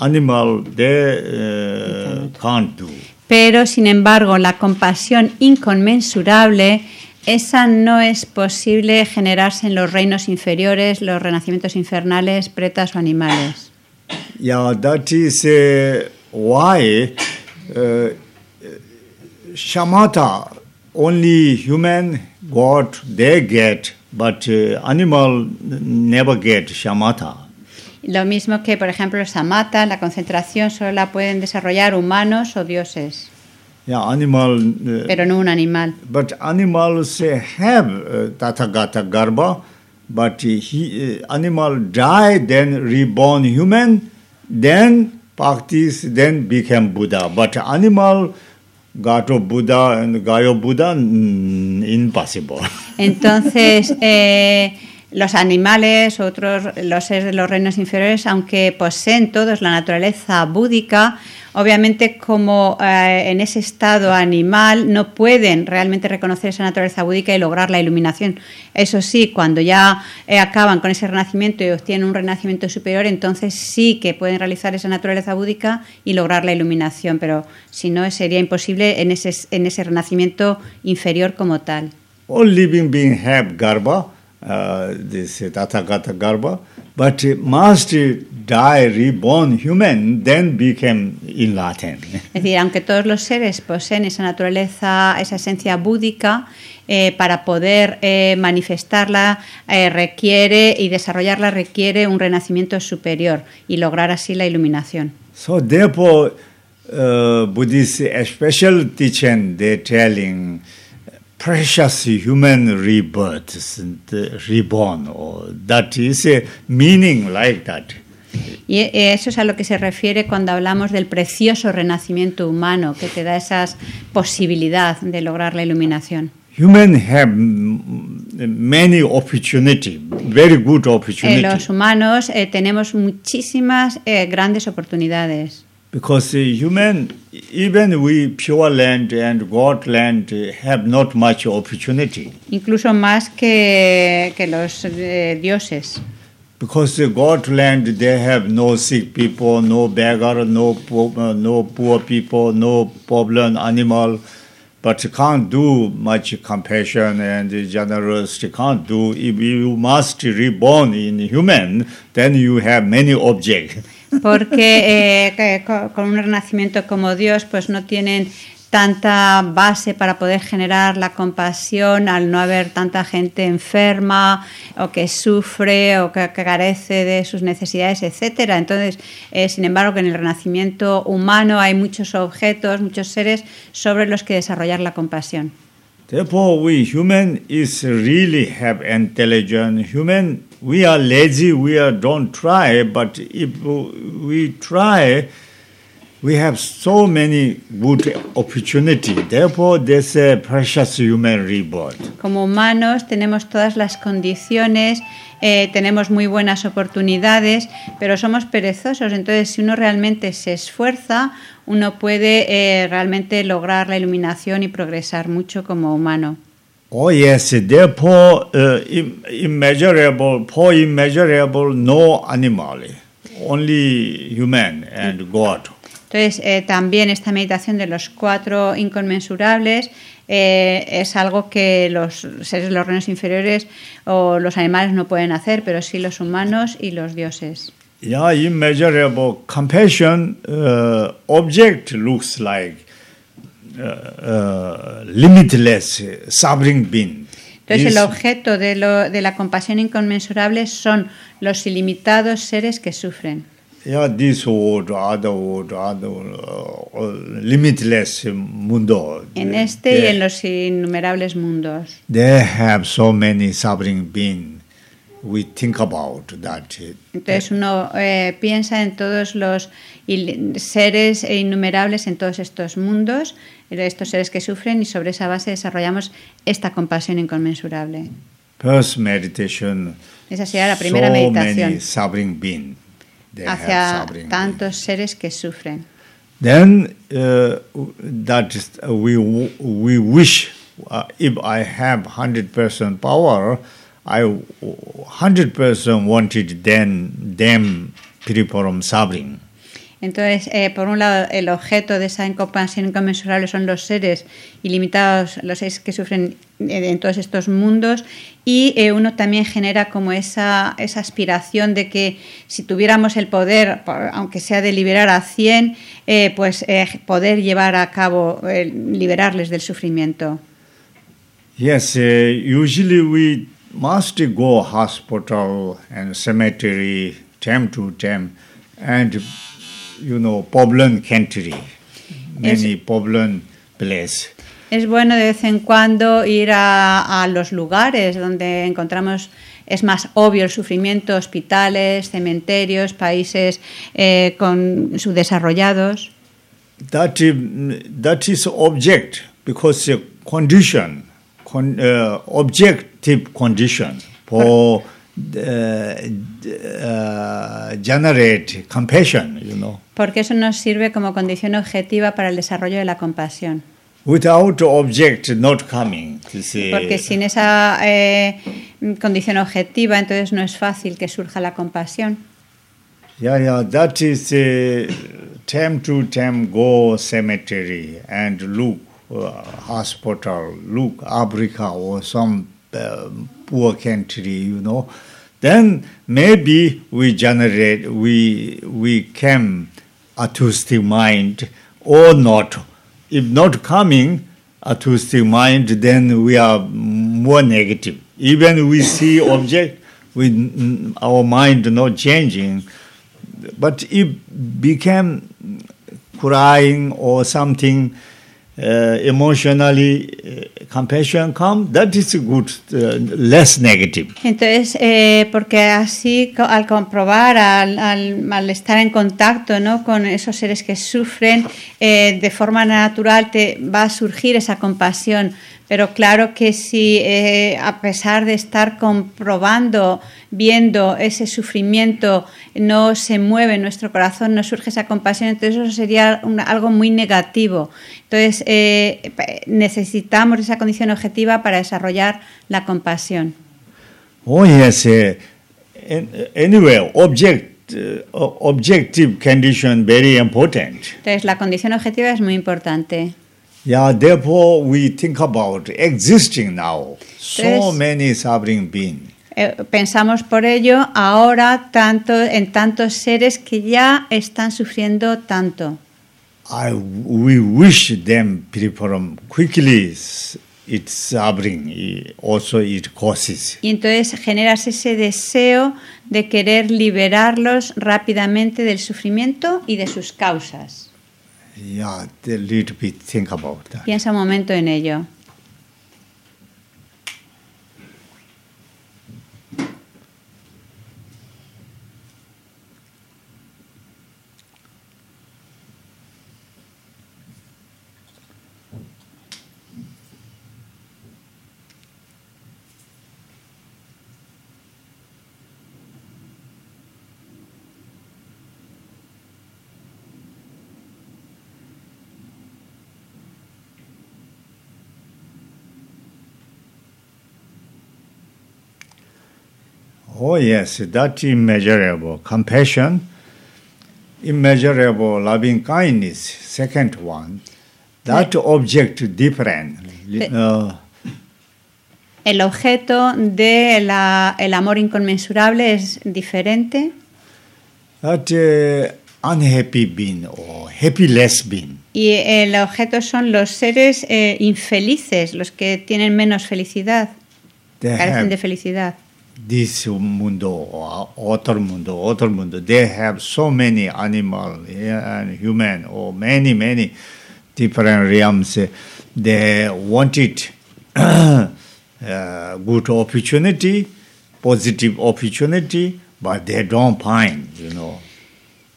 animal they uh, can't do Pero, sin embargo, la compasión inconmensurable, esa no es posible generarse en los reinos inferiores, los renacimientos infernales, pretas o animales. Yeah, that is uh, why uh, shamatha only human got they get, but uh, animal never get shamatha. Lo mismo que, por ejemplo, samatha, la concentración, solo la pueden desarrollar humanos o dioses, Yeah, animal. Uh, pero no un animal. but animals uh, have uh, tathagata garba, but he uh, animal die then reborn human, then practice then become Buddha. But animal gato Buddha and gayo Buddha mm, impossible. Entonces, eh, los animales, otros, los seres de los reinos inferiores, aunque poseen todos la naturaleza búdica, obviamente como eh, en ese estado animal no pueden realmente reconocer esa naturaleza búdica y lograr la iluminación. Eso sí, cuando ya eh, acaban con ese renacimiento y obtienen un renacimiento superior, entonces sí que pueden realizar esa naturaleza búdica y lograr la iluminación, pero si no sería imposible en ese, en ese renacimiento inferior como tal. All living being have garba, uh, this uh, tathagata garba, but must die reborn human, then become enlightened. Es decir, aunque todos los seres poseen esa naturaleza, esa esencia búdica, eh, para poder eh, manifestarla eh, requiere y desarrollarla requiere un renacimiento superior y lograr así la iluminación. So therefore, uh, Buddhist special teaching they telling precious human rebirth, the reborn, or that is a meaning like that. Y eh, eso es a lo que se refiere cuando hablamos del precioso renacimiento humano que te da esa posibilidad de lograr la iluminación. Human have many opportunity, very good En opportunity, los humanos eh, tenemos muchísimas eh, grandes oportunidades. Because human, even we pure land and God land have not much opportunity. incluso más que, que los eh, dioses. Because the God land, they have no sick people, no beggar, no poor, uh, no poor people, no problem animal, but can't do much compassion and generous. Can't do. If you must reborn in human, then you have many objects. Porque eh, con un renacimiento como Dios, pues no tienen tanta base para poder generar la compasión al no haber tanta gente enferma o que sufre o que, carece de sus necesidades, etcétera. Entonces, eh, sin embargo, que en el renacimiento humano hay muchos objetos, muchos seres sobre los que desarrollar la compasión. Therefore, we human is really have intelligence. Human, we are lazy. We are don't try. But if we try, we have so many good opportunity. Therefore, there's a precious human rebirth. Como humanos tenemos todas las condiciones, eh, tenemos muy buenas oportunidades, pero somos perezosos. Entonces, si uno realmente se esfuerza, uno puede eh, realmente lograr la iluminación y progresar mucho como humano. Oh yes, therefore uh, im- immeasurable, for immeasurable, no animal, only human and God. Entonces, eh, también esta meditación de los cuatro inconmensurables eh, es algo que los seres de los reinos inferiores o los animales no pueden hacer, pero sí los humanos y los dioses. Yeah, immeasurable compassion uh, object looks like uh, uh, limitless suffering being. Entonces, el objeto de, lo- de la compasión inconmensurable son los ilimitados seres que sufren. yeah, this world, other world, other uh, uh, limitless mundo. En este y They- en los innumerables mundos. They have so many suffering being. We think about that. Entonces, uno eh, piensa en todos los seres e innumerables en todos estos mundos, en estos seres que sufren, y sobre esa base desarrollamos esta compasión inconmensurable. First meditation. Esa sería la primera so meditación being. Hacia suffering being. tantos seres que sufren. Then uh, that is, uh, we we wish uh, if I have hundred percent power, I hundred percent wanted then them free from suffering. Entonces, eh, por un lado, el objeto de esa compasión inconmensurable son los seres ilimitados, los seres que sufren eh, en todos estos mundos, y eh, uno también genera como esa, esa aspiración de que si tuviéramos el poder, aunque sea de liberar a 100, eh, pues eh, poder llevar a cabo, eh, liberarles del sufrimiento. Yes, uh, usually we must go hospital and cemetery time to time, and you know problem country, many problem place. Es bueno de vez en cuando ir a, a los lugares donde encontramos, es más obvio el sufrimiento, hospitales, cementerios, países eh, con subdesarrollados. That um, that is object because uh, condition, con, uh, objective condition for uh, generate compassion. You know, Porque eso nos sirve como condición objetiva para el desarrollo de la compasión. without object not coming. Porque sin esa eh, condición objetiva, entonces no es fácil que surja la compasión. Yeah, yeah, that is uh, time to time go cemetery and look hospital, look Africa or some uh, poor country, you know. Then maybe we generate, we we can artistic mind or not. If not coming artistic mind, then we are more negative. Even we see object, with our mind not changing but if became crying or something uh, emotionally uh, compassion come, that is good, uh, less negative. Entonces, eh, porque así al comprobar, al, al- al estar en contacto ¿no? con esos seres que sufren, eh, de forma natural te va a surgir esa compasión. Pero claro que si eh, a pesar de estar comprobando, viendo ese sufrimiento, no se mueve nuestro corazón, no surge esa compasión, entonces eso sería una- algo muy negativo. Entonces eh, necesitamos esa condición objetiva para desarrollar la compasión. Oh yes, uh, an- anyway, object, o- objective condition very important. Entonces, la condición objetiva es muy importante. Yeah, therefore we think about existing now. So many suffering beings. Eh, pensamos por ello ahora tanto en tantos seres que ya están sufriendo tanto. I, we wish them from quickly its suffering, also it causes. Y entonces generas ese deseo de querer liberarlos rápidamente del sufrimiento y de sus causas. Yeah, a little bit think about that. Piensa un momento en ello. Oh yes, that immeasurable compassion, immeasurable loving kindness. Second one, that object different. Uh, El objeto del amor inconmensurable es diferente that uh, unhappy being or happyless being. y el objeto son los seres eh, infelices, los que tienen menos felicidad, They carecen de felicidad. This mundo or mundo, other mundo. They have so many animal and human or many many different realms. They wanted uh, good opportunity, positive opportunity, but they don't find. You know.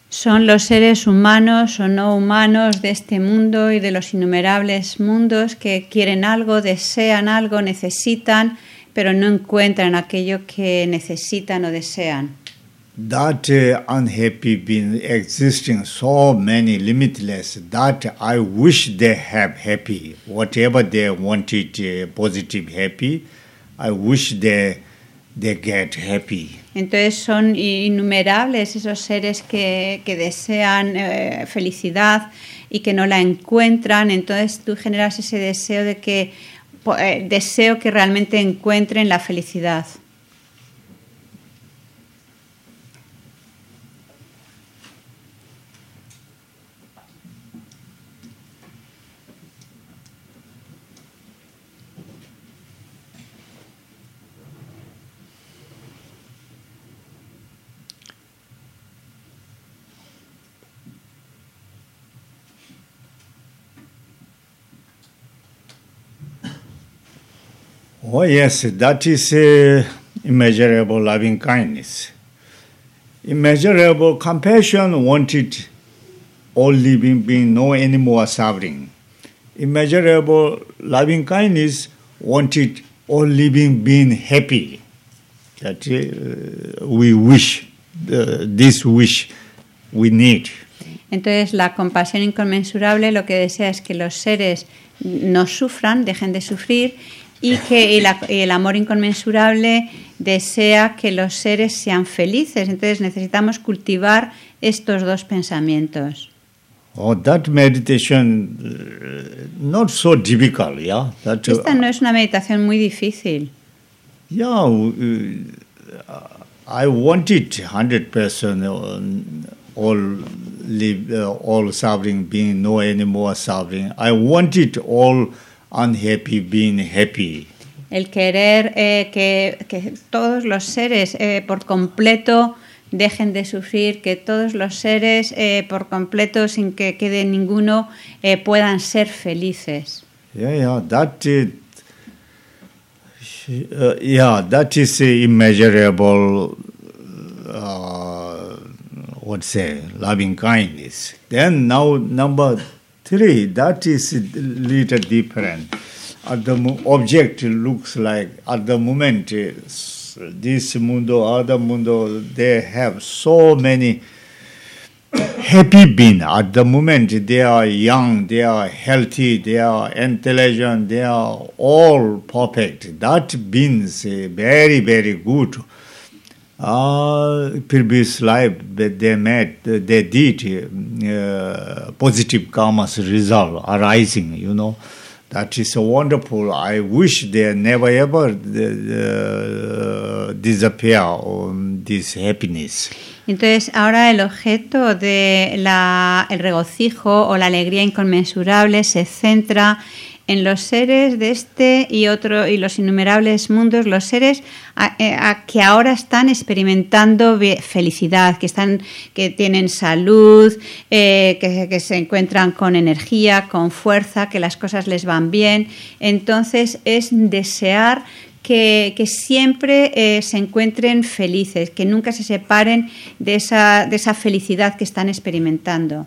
Son los seres humanos o no humanos de este mundo y de los innumerables mundos que quieren algo, desean algo, necesitan, pero no encuentran aquello que necesitan o desean. that uh, unhappy being existing so many limitless that i wish they have happy whatever they wanted uh, positive happy i wish they they get happy Entonces son innumerables esos seres que, que desean eh, felicidad y que no la encuentran. Entonces tú generas ese deseo de que deseo que realmente encuentren la felicidad. Oh yes that is uh, immeasurable loving kindness. Immeasurable compassion wanted all living being no any more suffering. Immeasurable loving kindness wanted all living being happy. That uh, we wish uh, this wish we need. Entonces la compasión inconmensurable lo que desea es que los seres no sufran, dejen de sufrir y que y el amor inconmensurable desea que los seres sean felices. Entonces necesitamos cultivar estos dos pensamientos. oh that meditation uh, not so difficult yeah that uh, Esta no es una meditación muy difícil. Yeah, uh, I wanted hundred percent all live, uh, all suffering being no any more suffering. I wanted all unhappy being happy. El querer eh, que, que todos los seres eh, por completo dejen de sufrir, que todos los seres eh, por completo, sin que quede ninguno, eh, puedan ser felices. Yeah, yeah, that is, uh, yeah, that is immeasurable. Uh, what say loving kindness. Then now number Three, that is little different. At the object looks like, at the moment, uh, this mundo, other mundo, they have so many happy being. At the moment, they are young, they are healthy, they are intelligent, they are all perfect. That means very, very good. Uh, previous life that they met they did uh, positive karma's result arising you know. That is so wonderful. I wish they never ever uh, disappear um, this happiness. Entonces, ahora el objeto de la, el regocijo o la alegría inconmensurable se centra en los seres de este y otro y los innumerables mundos, los seres a- eh, que ahora están experimentando felicidad, que están, que tienen salud, eh, que, se encuentran con energía, con fuerza, que las cosas les van bien. Entonces es desear que, que siempre eh, se encuentren felices, que nunca se separen de esa, de esa felicidad que están experimentando.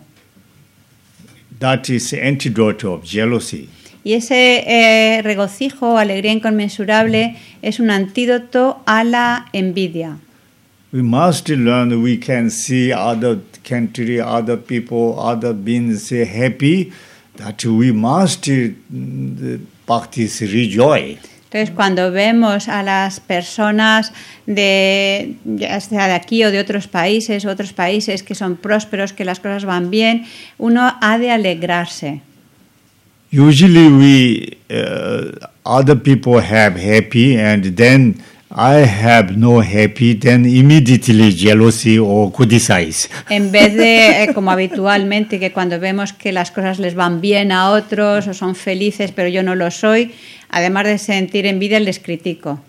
that is antidote of jealousy Y ese eh, regocijo, alegría inconmensurable, es un antídoto a la envidia. we must learn we can see other country other people other beings happy that we must uh, practice rejoice Entonces, cuando vemos a las personas de, ya sea de aquí o de otros países, otros países que son prósperos, que las cosas van bien, uno ha de alegrarse. Usually we uh, other people have happy and then i have no happy then immediately jealousy or criticize En vez de, eh, como habitualmente, que cuando vemos que las cosas les van bien a otros o son felices, pero yo no lo soy, además de sentir envidia, les critico.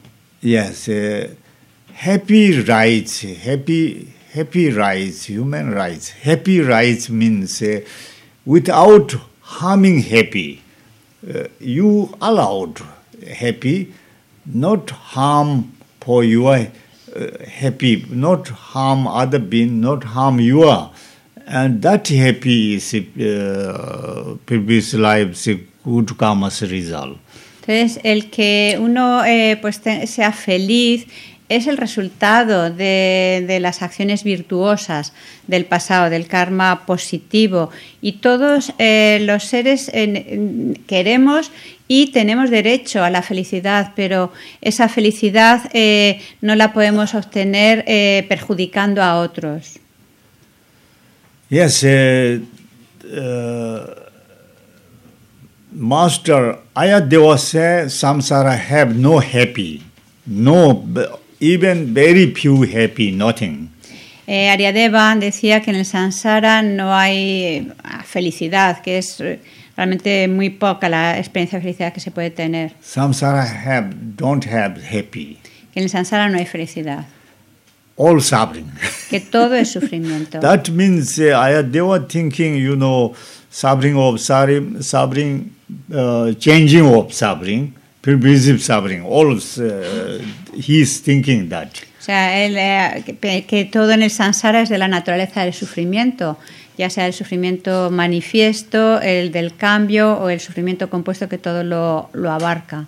yes uh, happy rights happy happy rights human rights happy rights means uh, without harming happy uh, you allowed happy not harm for your uh, happy not harm other being not harm you are. and that happy is uh, previous lives good karma's result Entonces, el que uno eh, pues sea feliz es el resultado de, las acciones virtuosas del pasado, del karma positivo. Y todos eh, los seres queremos y tenemos derecho a la felicidad, pero esa felicidad eh, no la podemos obtener eh, perjudicando a otros. Yes, uh, uh, Master Ayadeva said samsara have no happy, no, even very few happy, nothing. Eh, Ariadeva decía que en el samsara no hay ah, felicidad, que es eh, realmente muy poca la experiencia de felicidad que se puede tener. Samsara have don't have happy, Que en el samsara no hay felicidad, all suffering. que todo es sufrimiento. that means uh, Ayadeva thinking, you know, suffering of suffering, suffering uh, changing of suffering, pervasive suffering, all uh, he is thinking that. O sea, él, eh, que, todo en el samsara es de la naturaleza del sufrimiento, ya sea el sufrimiento manifiesto, el del cambio o el sufrimiento compuesto que todo lo, lo abarca.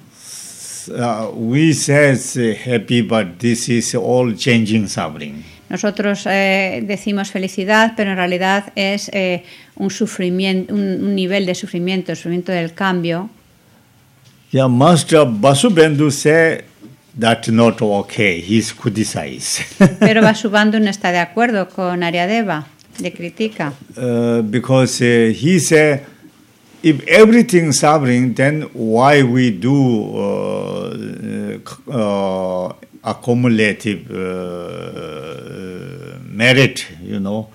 uh, we says uh, happy, but this is all changing suffering. Nosotros eh, decimos felicidad, pero en realidad es eh, un sufrimiento, un, un nivel de sufrimiento, el sufrimiento del cambio. Yeah, Master Basubandhu said that not okay. He's criticized Pero Vasubandhu no está de acuerdo con Ariadeva, le critica. uh, because uh, he said if everything suffering, then why we do uh, uh, accumulative uh, merit? You know,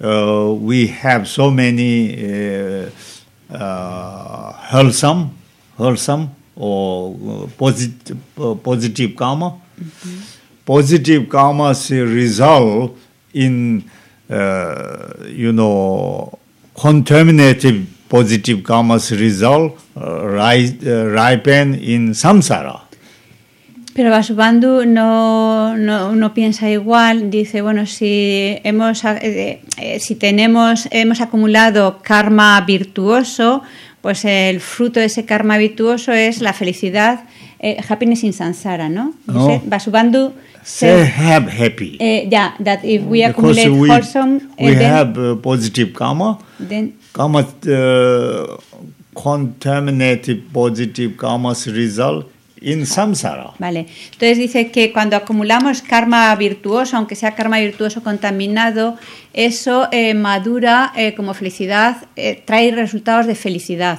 uh, we have so many uh, uh, wholesome, wholesome uh, positive karma. Positive karma's result in, uh, you know, contaminated positive karma's result uh, uh, ripen in samsara. Pero Vasubandhu no, no, no piensa igual. Dice, bueno, si hemos eh, eh, si tenemos hemos acumulado karma virtuoso, pues el fruto de ese karma virtuoso es la felicidad, eh, happiness in samsara, ¿no? No. Dice, Vasubandhu says, have happy. eh, yeah, that if we because accumulate we, wholesome, we eh, then, have uh, positive karma. then Karma, uh, contaminated positive karma's result in samsara. Vale. Entonces dice que cuando acumulamos karma virtuoso, aunque sea karma virtuoso contaminado, eso eh, madura eh, como felicidad, eh, trae resultados de felicidad.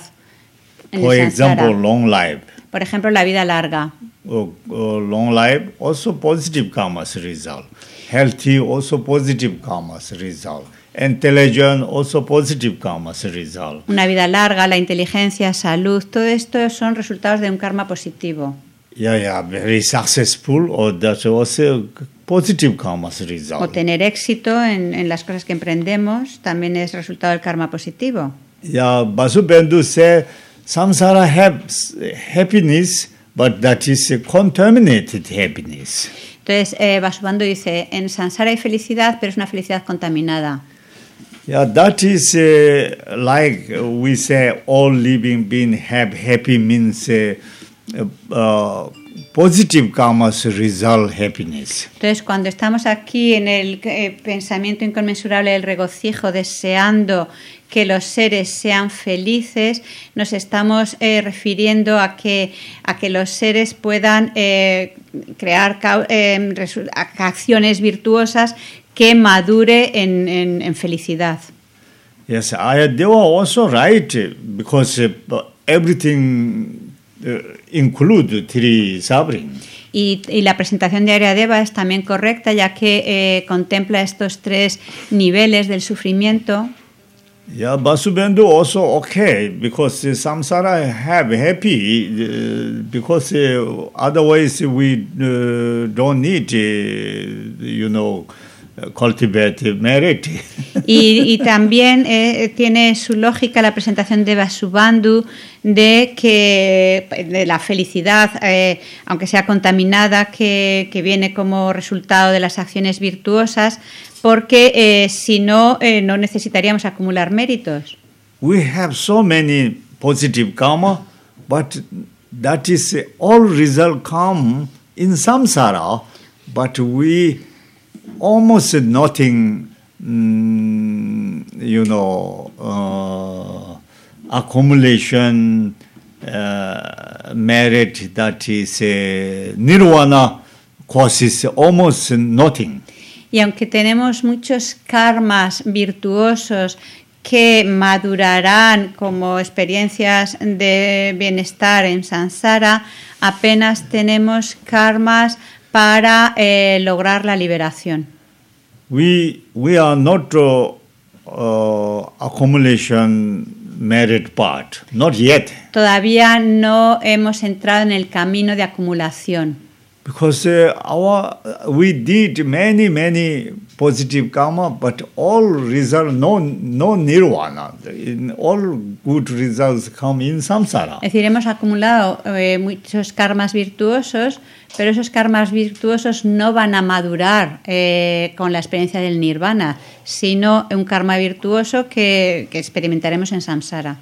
en For example, long life. Por ejemplo, la vida larga. uh, uh, long life also positive karma's result healthy also positive karma's result intelligent also positive karma's result Una vida larga, la inteligencia, salud, todo esto son resultados de un karma positivo. yeah yeah very successful or that's also positive karma's O result tener éxito en, en las cosas que emprendemos también es resultado del karma positivo. yeah basubendhu say samsara have happiness but that is a contaminated happiness Entonces, eh, Vasubandhu dice, en Sansara hay felicidad, pero es una felicidad contaminada. Yeah, that is uh, like we say all living being have happy means uh, uh, positive karma's result happiness. Entonces, cuando estamos aquí en el eh, pensamiento inconmensurable del regocijo, deseando que los seres sean felices, nos estamos eh, refiriendo a que, a que los seres puedan eh, crear eh, acciones virtuosas que madure en, en- en felicidad. Yes, I, they were also right because uh, everything uh, include three suffering. Y, y la presentación de Ariadeva es también correcta, ya que eh, contempla estos tres niveles del sufrimiento. Yeah, Basubendhu also okay because uh, samsara have happy uh, because uh, otherwise we uh, don't need you know merit. Y, y también eh, tiene su lógica la presentación de Vasubandhu de que de la felicidad, eh, aunque sea contaminada, que, que viene como resultado de las acciones virtuosas, porque eh, si no, eh, no necesitaríamos acumular méritos. we have so many positive karma, but that is all result come in samsara, but we almost nothing, mm, you know, uh, accumulation, uh, merit that is uh, nirvana causes almost nothing. Y aunque tenemos muchos karmas virtuosos que madurarán como experiencias de bienestar en Sansara, apenas tenemos karmas para eh, lograr la liberación. we we are not uh, uh, accumulation merit part not yet Todavía no hemos entrado en el camino de acumulación, because uh, our we did many many positive karma but all result no no nirvana in all good results come in samsara Es decir, hemos acumulado eh, muchos karmas virtuosos, pero esos karmas virtuosos no van a madurar eh, con la experiencia del nirvana, sino un karma virtuoso que, que experimentaremos en samsara.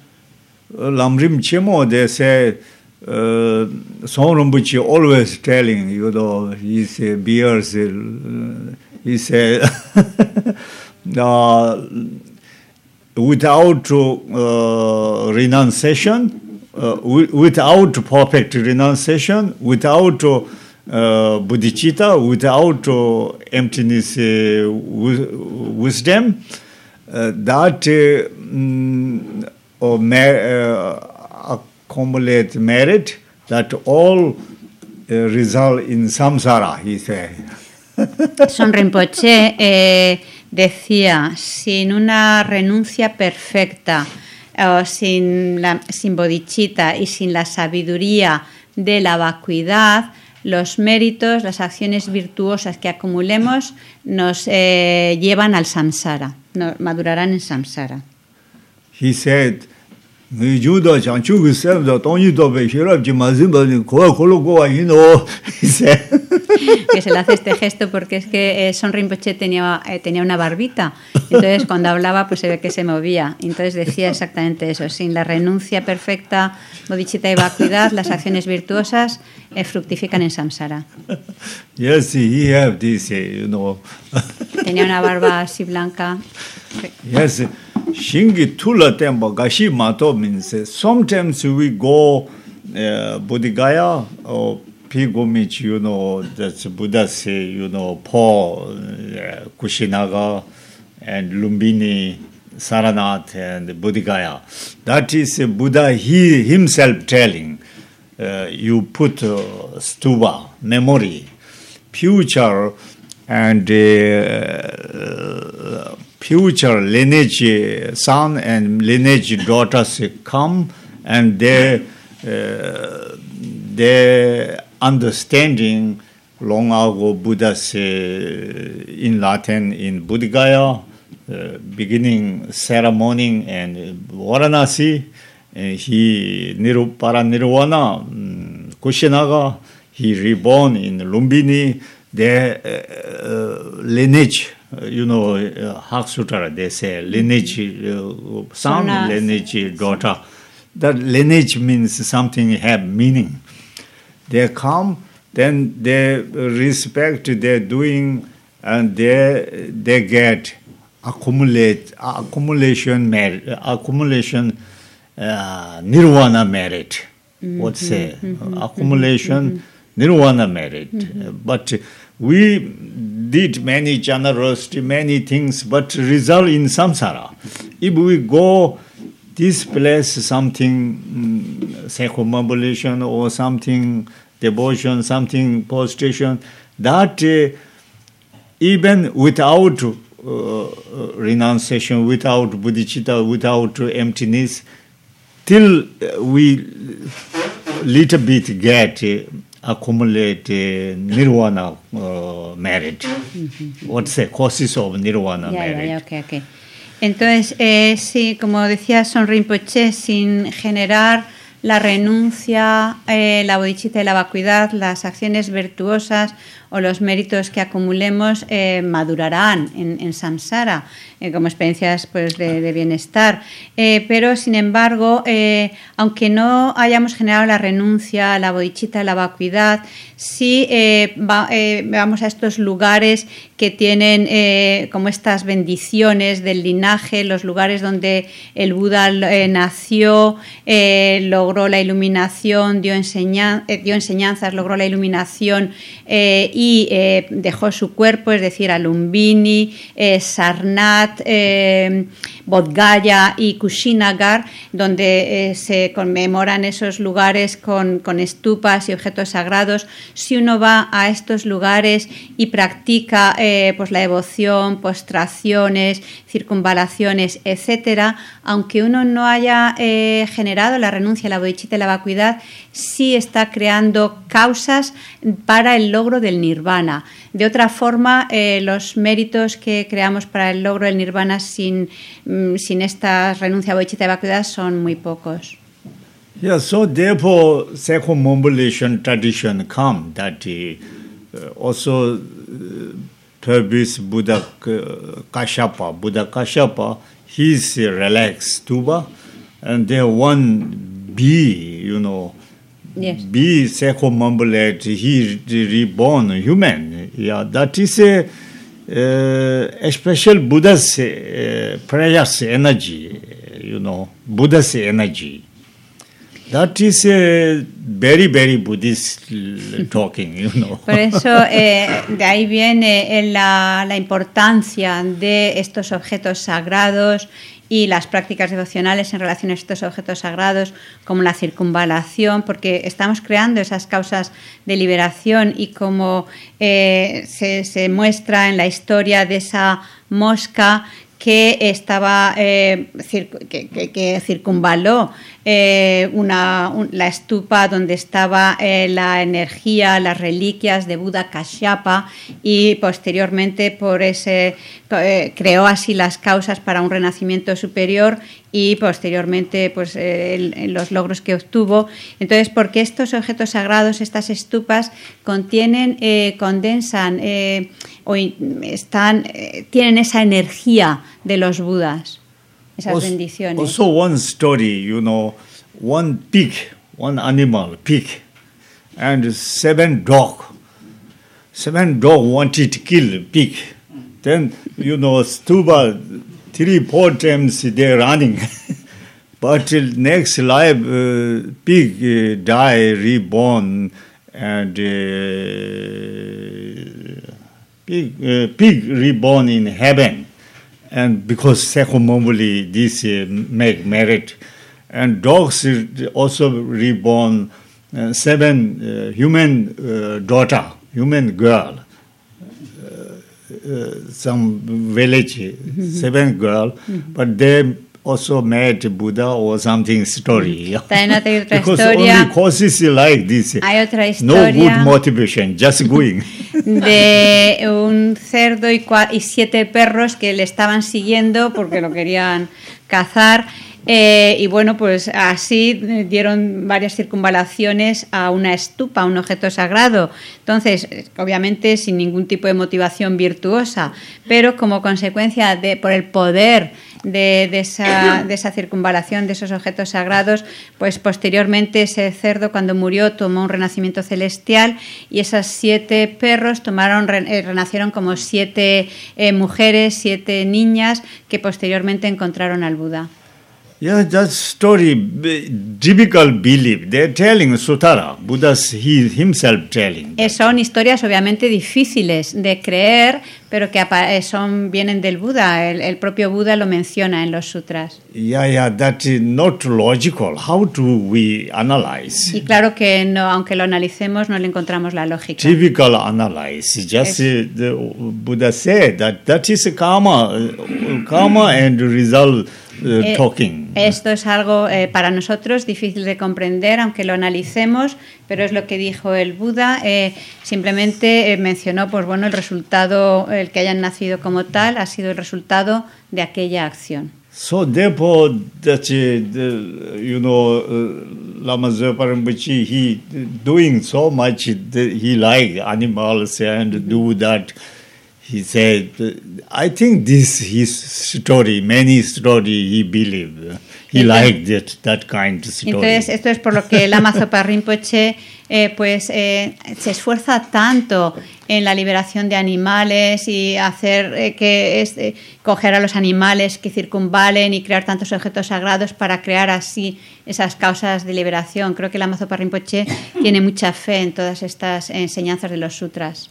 Uh, lamrim chemo they say uh, Sonrambuchi always telling you know he say beers uh, he said uh, without uh, renunciation uh, without perfect renunciation without uh, bodhicitta without uh, emptiness wisdom that mm, or accumulate merit that all uh, result in samsara he said Son Rinpoche eh, decía, sin una renuncia perfecta, o sin, la, sin bodhicitta y sin la sabiduría de la vacuidad, los méritos, las acciones virtuosas que acumulemos nos eh, llevan al samsara, no- madurarán en samsara. He said, "Ngi judo chang chu ge sem da dong yi do bei xie rab ji ma zin ba ni ko ko lo go wa yin o." He said. que se le hace este gesto porque es que eh, Son Rinpoche tenía, eh, tenía una barbita. Entonces, cuando hablaba, pues se ve que se movía. Entonces decía exactamente eso. Sin la renuncia perfecta, bodhicitta y vacuidad, las acciones virtuosas eh, fructifican en samsara. Yes, he have this, you know. Tenía una barba así blanca. yes, shingi tula tempo gashi mato means sometimes we go uh, Bodhigaya or Pigomich, you know, that's Buddha say, you know, Paul, uh, eh, Kushinaga and Lumbini, Saranath and Bodhigaya. That is uh, Buddha he himself telling. Uh, you put uh, stupa, memory, future and uh, future lineage uh, son and lineage daughters come and their uh, their understanding long ago Buddha say in Latin in Buddhagaya uh, beginning ceremony and Varanasi uh, he niru Nirvana um, Kushinaga he reborn in Lumbini their uh, uh, lineage. uh, you know hak sutra they say lineage uh, some lineage daughter that lineage means something have meaning they come then they respect their doing and they they get accumulate accumulation merit accumulation uh, nirvana merit mm -hmm. what say mm -hmm. accumulation mm -hmm. nirvana merit mm -hmm. but we did many generosity many things but result in samsara. If we go this place something circumambulation or something devotion something prostration that uh, even without uh, renunciation without bodhicitta without emptiness till uh, we little bit get uh, accumulate uh, nirvana uh, merit. What's the causes of nirvana Ya, ya, merit ya, ok, ok. Entonces, eh, sí, como decía Son Rinpoche, sin generar la renuncia, eh, la bodhicitta y la vacuidad, las acciones virtuosas o los méritos que acumulemos eh, madurarán en, samsara eh, como experiencias pues, de, bienestar. Pero, sin embargo, aunque no hayamos generado la renuncia, la bodhicitta, la vacuidad, sí va- vamos a estos lugares que tienen eh, como estas bendiciones del linaje, los lugares donde el Buda eh, nació, eh, logró la iluminación, dio, dio enseñanzas, logró la iluminación y dejó su cuerpo, es decir, a Lumbini, Sarnath, eh, Bodhgaya y Kushinagar, donde se conmemoran esos lugares con, con estupas y objetos sagrados. Si uno va a estos lugares y practica pues la devoción, postraciones, circunvalaciones, etcétera, aunque uno no haya eh, generado la renuncia, la bodhicitta y la vacuidad, sí está creando causas para el logro del nirvana. De otra forma, eh, los méritos que creamos para el logro del nirvana sin, mm, sin esta renuncia, bodhicitta y vacuidad son muy pocos. Yeah, so therefore, circumambulation tradition come that uh, also Purvis Buddha Kashapa. Buddha Kashapa, he's uh, relaxed tuba, and there one bee, you know, Yes. bee circumambulate, he re- reborn human. Yeah, that is a, uh, a special Buddha's uh, prayers energy, you know, Buddha's energy. That is a very, very Buddhist talking, you know. Por eso, eh, de ahí viene eh, la, la importancia de estos objetos sagrados y las prácticas devocionales en relación a estos objetos sagrados, como la circunvalación, porque estamos creando esas causas de liberación y como eh, se, se muestra en la historia de esa mosca que estaba eh, que, que- circunvaló eh, una, un- la estupa donde estaba eh, la energía, las reliquias de Buda Kashyapa y posteriormente por ese eh, creó así las causas para un renacimiento superior y posteriormente pues eh, el- los logros que obtuvo. Entonces, porque estos objetos sagrados, estas estupas contienen, eh, condensan o están, tienen esa energía de los budas, esas Also- bendiciones. Also, one story, you know, one pig, one animal, pig, and seven dog. Seven dog wanted to kill pig. Then, you know, stuba three, four times they're running. but next life, uh, pig uh, die, reborn, and uh, pig, uh, pig reborn in heaven. And because secondly this uh, make merit. And dogs also reborn uh, seven human daughter human girl uh, some village seven girl but they also met buddha or something story También hay otra because historia. only causes like this Hay otra no good historia. motivation just going de un cerdo y, cua- y siete perros que le estaban siguiendo porque lo querían cazar. Eh, y bueno, pues así dieron varias circunvalaciones a una estupa, a un objeto sagrado. Entonces, obviamente sin ningún tipo de motivación virtuosa, pero como consecuencia de por el poder de, esa, de esa circunvalación de esos objetos sagrados, pues posteriormente ese cerdo cuando murió tomó un renacimiento celestial y esas siete perros tomaron, eh, renacieron como siete eh, mujeres, siete niñas que posteriormente encontraron al Buda. Yeah, that story, difficult belief. They're telling Sutara, Buddha's he himself telling. Eh, son historias obviamente difíciles de creer, pero que eh, son, vienen del Buda. El, el propio Buda lo menciona en los sutras. Yeah, yeah, that is not logical. How do we analyze? Y claro que no, aunque lo analicemos, no le encontramos la lógica. Typical analyze. Just uh, the Buddha said that that is karma, karma and result Eh, talking. Esto es algo eh, para nosotros difícil de comprender, aunque lo analicemos, pero es lo que dijo el Buda. eh, simplemente eh, mencionó, pues bueno, el resultado, el que hayan nacido como tal, ha sido el resultado de aquella acción. So therefore, that the, you know, Lama Zopa Rinpoche, he doing so much. He like animals and do that. He said, I think this his story, many story he believe. He liked that that kind of story. Entonces, esto es por lo que Lama Zopa Rinpoche eh, pues, eh, se esfuerza tanto en la liberación de animales y hacer eh, que es, eh, coger a los animales que circunvalen y crear tantos objetos sagrados para crear así esas causas de liberación. Creo que Lama Zopa Rinpoche tiene mucha fe en todas estas enseñanzas de los sutras.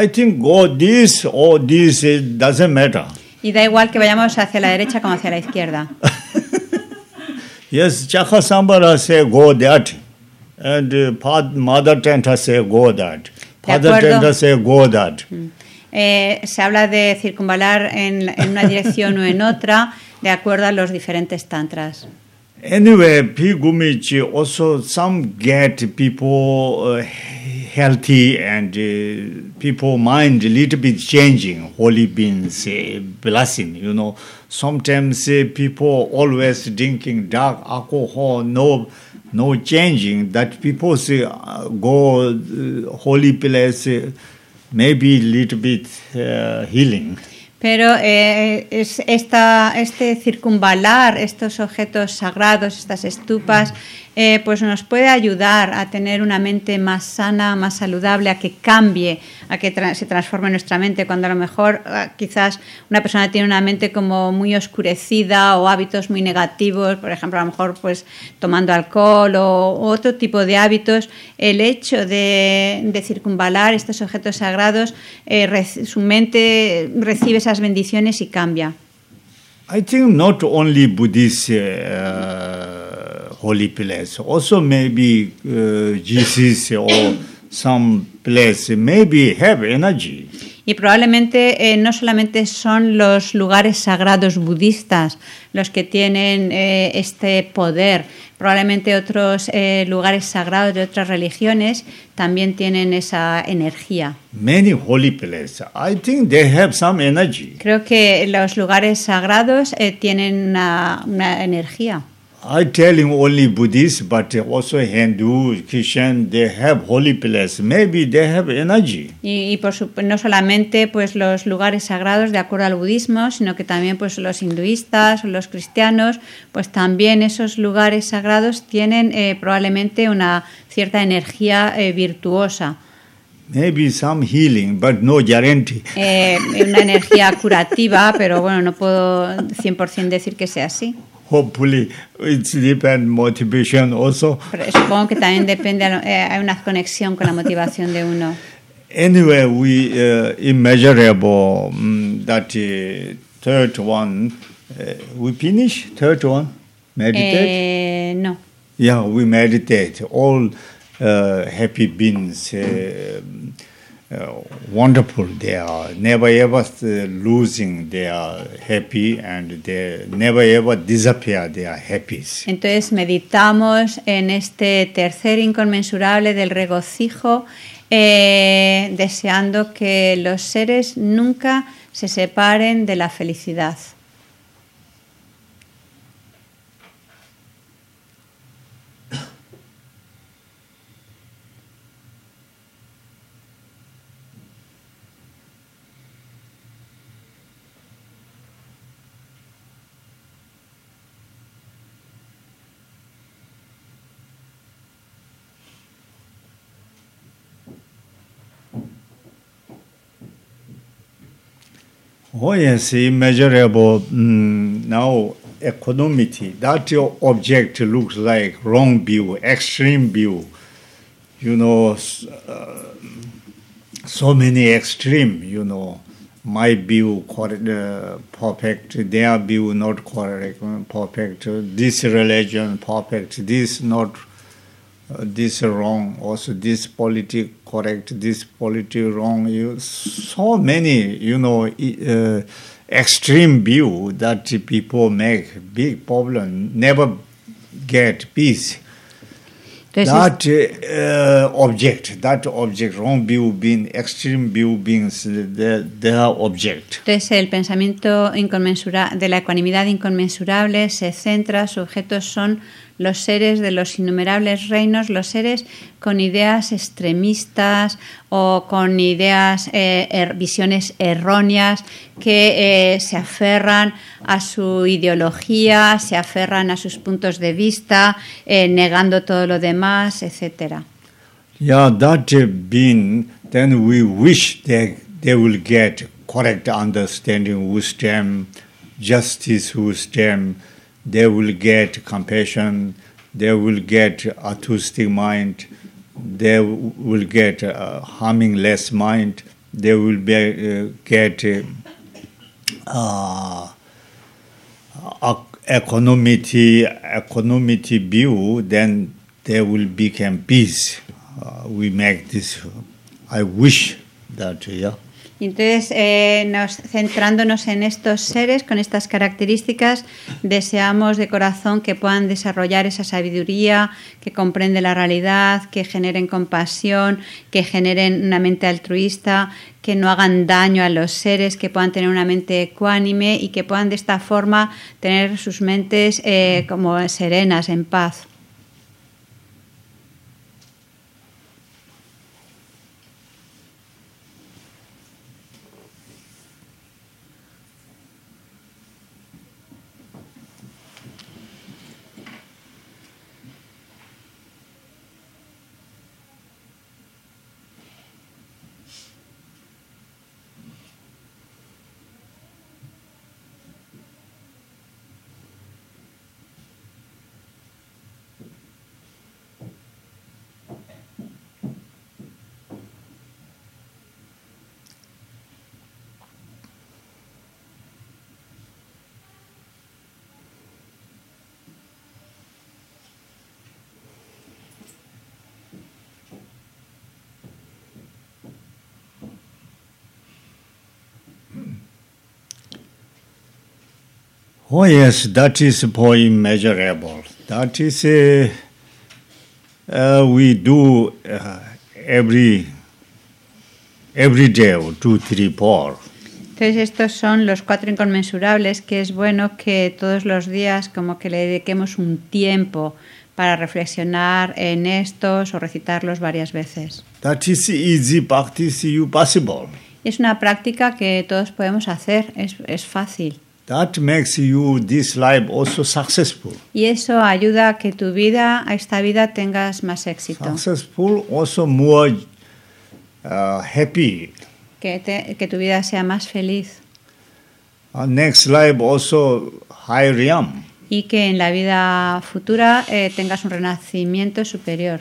I think go this or this it doesn't matter. Y da igual que vayamos hacia la derecha como hacia la izquierda. Yes, Chakasambara say go that, and uh, Mother Tenta say go that. Father. Tenta say go that. Eh, se habla de circunvalar en, en una dirección o en otra de acuerdo a los diferentes tantras. Anyway, Pigumichi also some get people uh, healthy and uh, people mind a little bit changing. Holy beans, uh, blessing, you know. Sometimes uh, people always drinking dark alcohol, no no changing. That people say, uh, go uh, holy place, uh, maybe little bit uh, healing. Pero eh, es esta, este circunvalar estos objetos sagrados, estas estupas, eh, pues nos puede ayudar a tener una mente más sana, más saludable, a que cambie, a que se transforme nuestra mente. Cuando a lo mejor ah, quizás una persona tiene una mente como muy oscurecida o hábitos muy negativos, por ejemplo, a lo mejor pues tomando alcohol o, otro tipo de hábitos, el hecho de, circunvalar estos objetos sagrados, eh, su mente recibe esas bendiciones y cambia. I think not only Buddhist uh, holy place, also maybe uh, Jesus or some place maybe have energy. Y probablemente eh, no solamente son los lugares sagrados budistas los que tienen eh, este poder, probablemente otros eh, lugares sagrados de otras religiones también tienen esa energía. Many holy places, I think they have some energy. Creo que los lugares sagrados eh, tienen una, una energía. I telling only Buddhists, but also Hindu, Christian, they have holy places. Maybe they have energy. Y, y por su- no solamente pues los lugares sagrados de acuerdo al budismo, sino que también pues los hinduistas los cristianos, pues también esos lugares sagrados tienen eh, probablemente una cierta energía eh, virtuosa, Maybe some healing, but no guarantee. eh, una energía curativa, pero bueno, no puedo 100% decir que sea así. Hopefully, it's depend motivation also. Pero supongo que también depende, eh, hay una conexión con la motivación de uno. Anyway, we uh, immeasurable mm, that uh, third one. Uh, we finish third one. Meditate. Eh, no. Yeah, we meditate. All uh, happy beings, uh, uh, wonderful they are. Never ever uh, losing. They are happy, and they never ever disappear. They are happy. Entonces meditamos en este tercer inconmensurable del regocijo, eh, deseando que los seres nunca se separen de la felicidad. Oh yes, immeasurable. Mm, now equanimity. That your object looks like wrong view, extreme view. You know, uh, so many extreme. You know, my view correct, uh, perfect, their view not correct, perfect. This religion perfect, this not this wrong also this politic correct this politic wrong. You so many you know uh, extreme view that people make big problem never get peace. Entonces, that uh, object that object wrong view being extreme view beings their, their object. Entonces el pensamiento inconmensura- de la ecuanimidad inconmensurable se centra, sus objetos son los seres de los innumerables reinos, los seres con ideas extremistas o con ideas, eh, er- visiones erróneas que eh, se aferran a su ideología, se aferran a sus puntos de vista, eh, negando todo lo demás, etcétera. Yeah, that uh, being, then we wish that they will get correct understanding, wisdom, justice, wisdom. They will get compassion. They will get artistic mind. They will get uh, harming less mind. They will be, uh, get uh, uh, economity view, then there will become peace. Uh, we make this. I wish that, yeah. Y Entonces, eh, nos, centrándonos en estos seres con estas características, deseamos de corazón que puedan desarrollar esa sabiduría, que comprende la realidad, que generen compasión, que generen una mente altruista, que no hagan daño a los seres, que puedan tener una mente ecuánime y que puedan de esta forma tener sus mentes eh, como serenas, en paz. Oh yes, that is point immeasurable. That is uh, uh, we do uh, every every day, or two, three, four. Entonces estos son los cuatro inconmensurables que es bueno que todos los días como que le dediquemos un tiempo para reflexionar en estos o recitarlos varias veces. That is easy practice you possible. Es una práctica que todos podemos hacer, es, es fácil. That makes you this life also successful. Y eso ayuda a que tu vida, a esta vida, tengas más éxito. Successful also more uh, happy. Que, te- que tu vida sea más feliz. Uh, next life also high realm. Y que en la vida futura eh, tengas un renacimiento superior.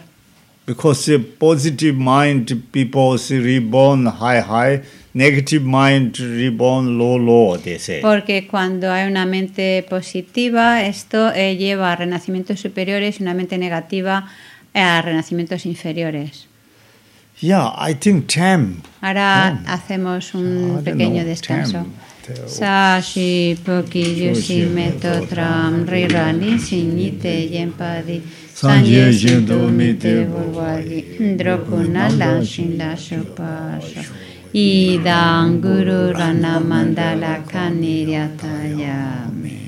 Because the positive mind people reborn high high, negative mind reborn low low. They say. Porque cuando hay una mente positiva, esto eh, lleva a renacimientos superiores y una mente negativa a renacimientos inferiores. Yeah, I think time. Ahora Ten. hacemos I un don't pequeño know, descanso. Sashi poki yushi meto tram rirani sinite yempadi sanye shinto mite volwagi dropunala shinda shopasho Idang Guru Ranamandala Kaniryataya. Amen.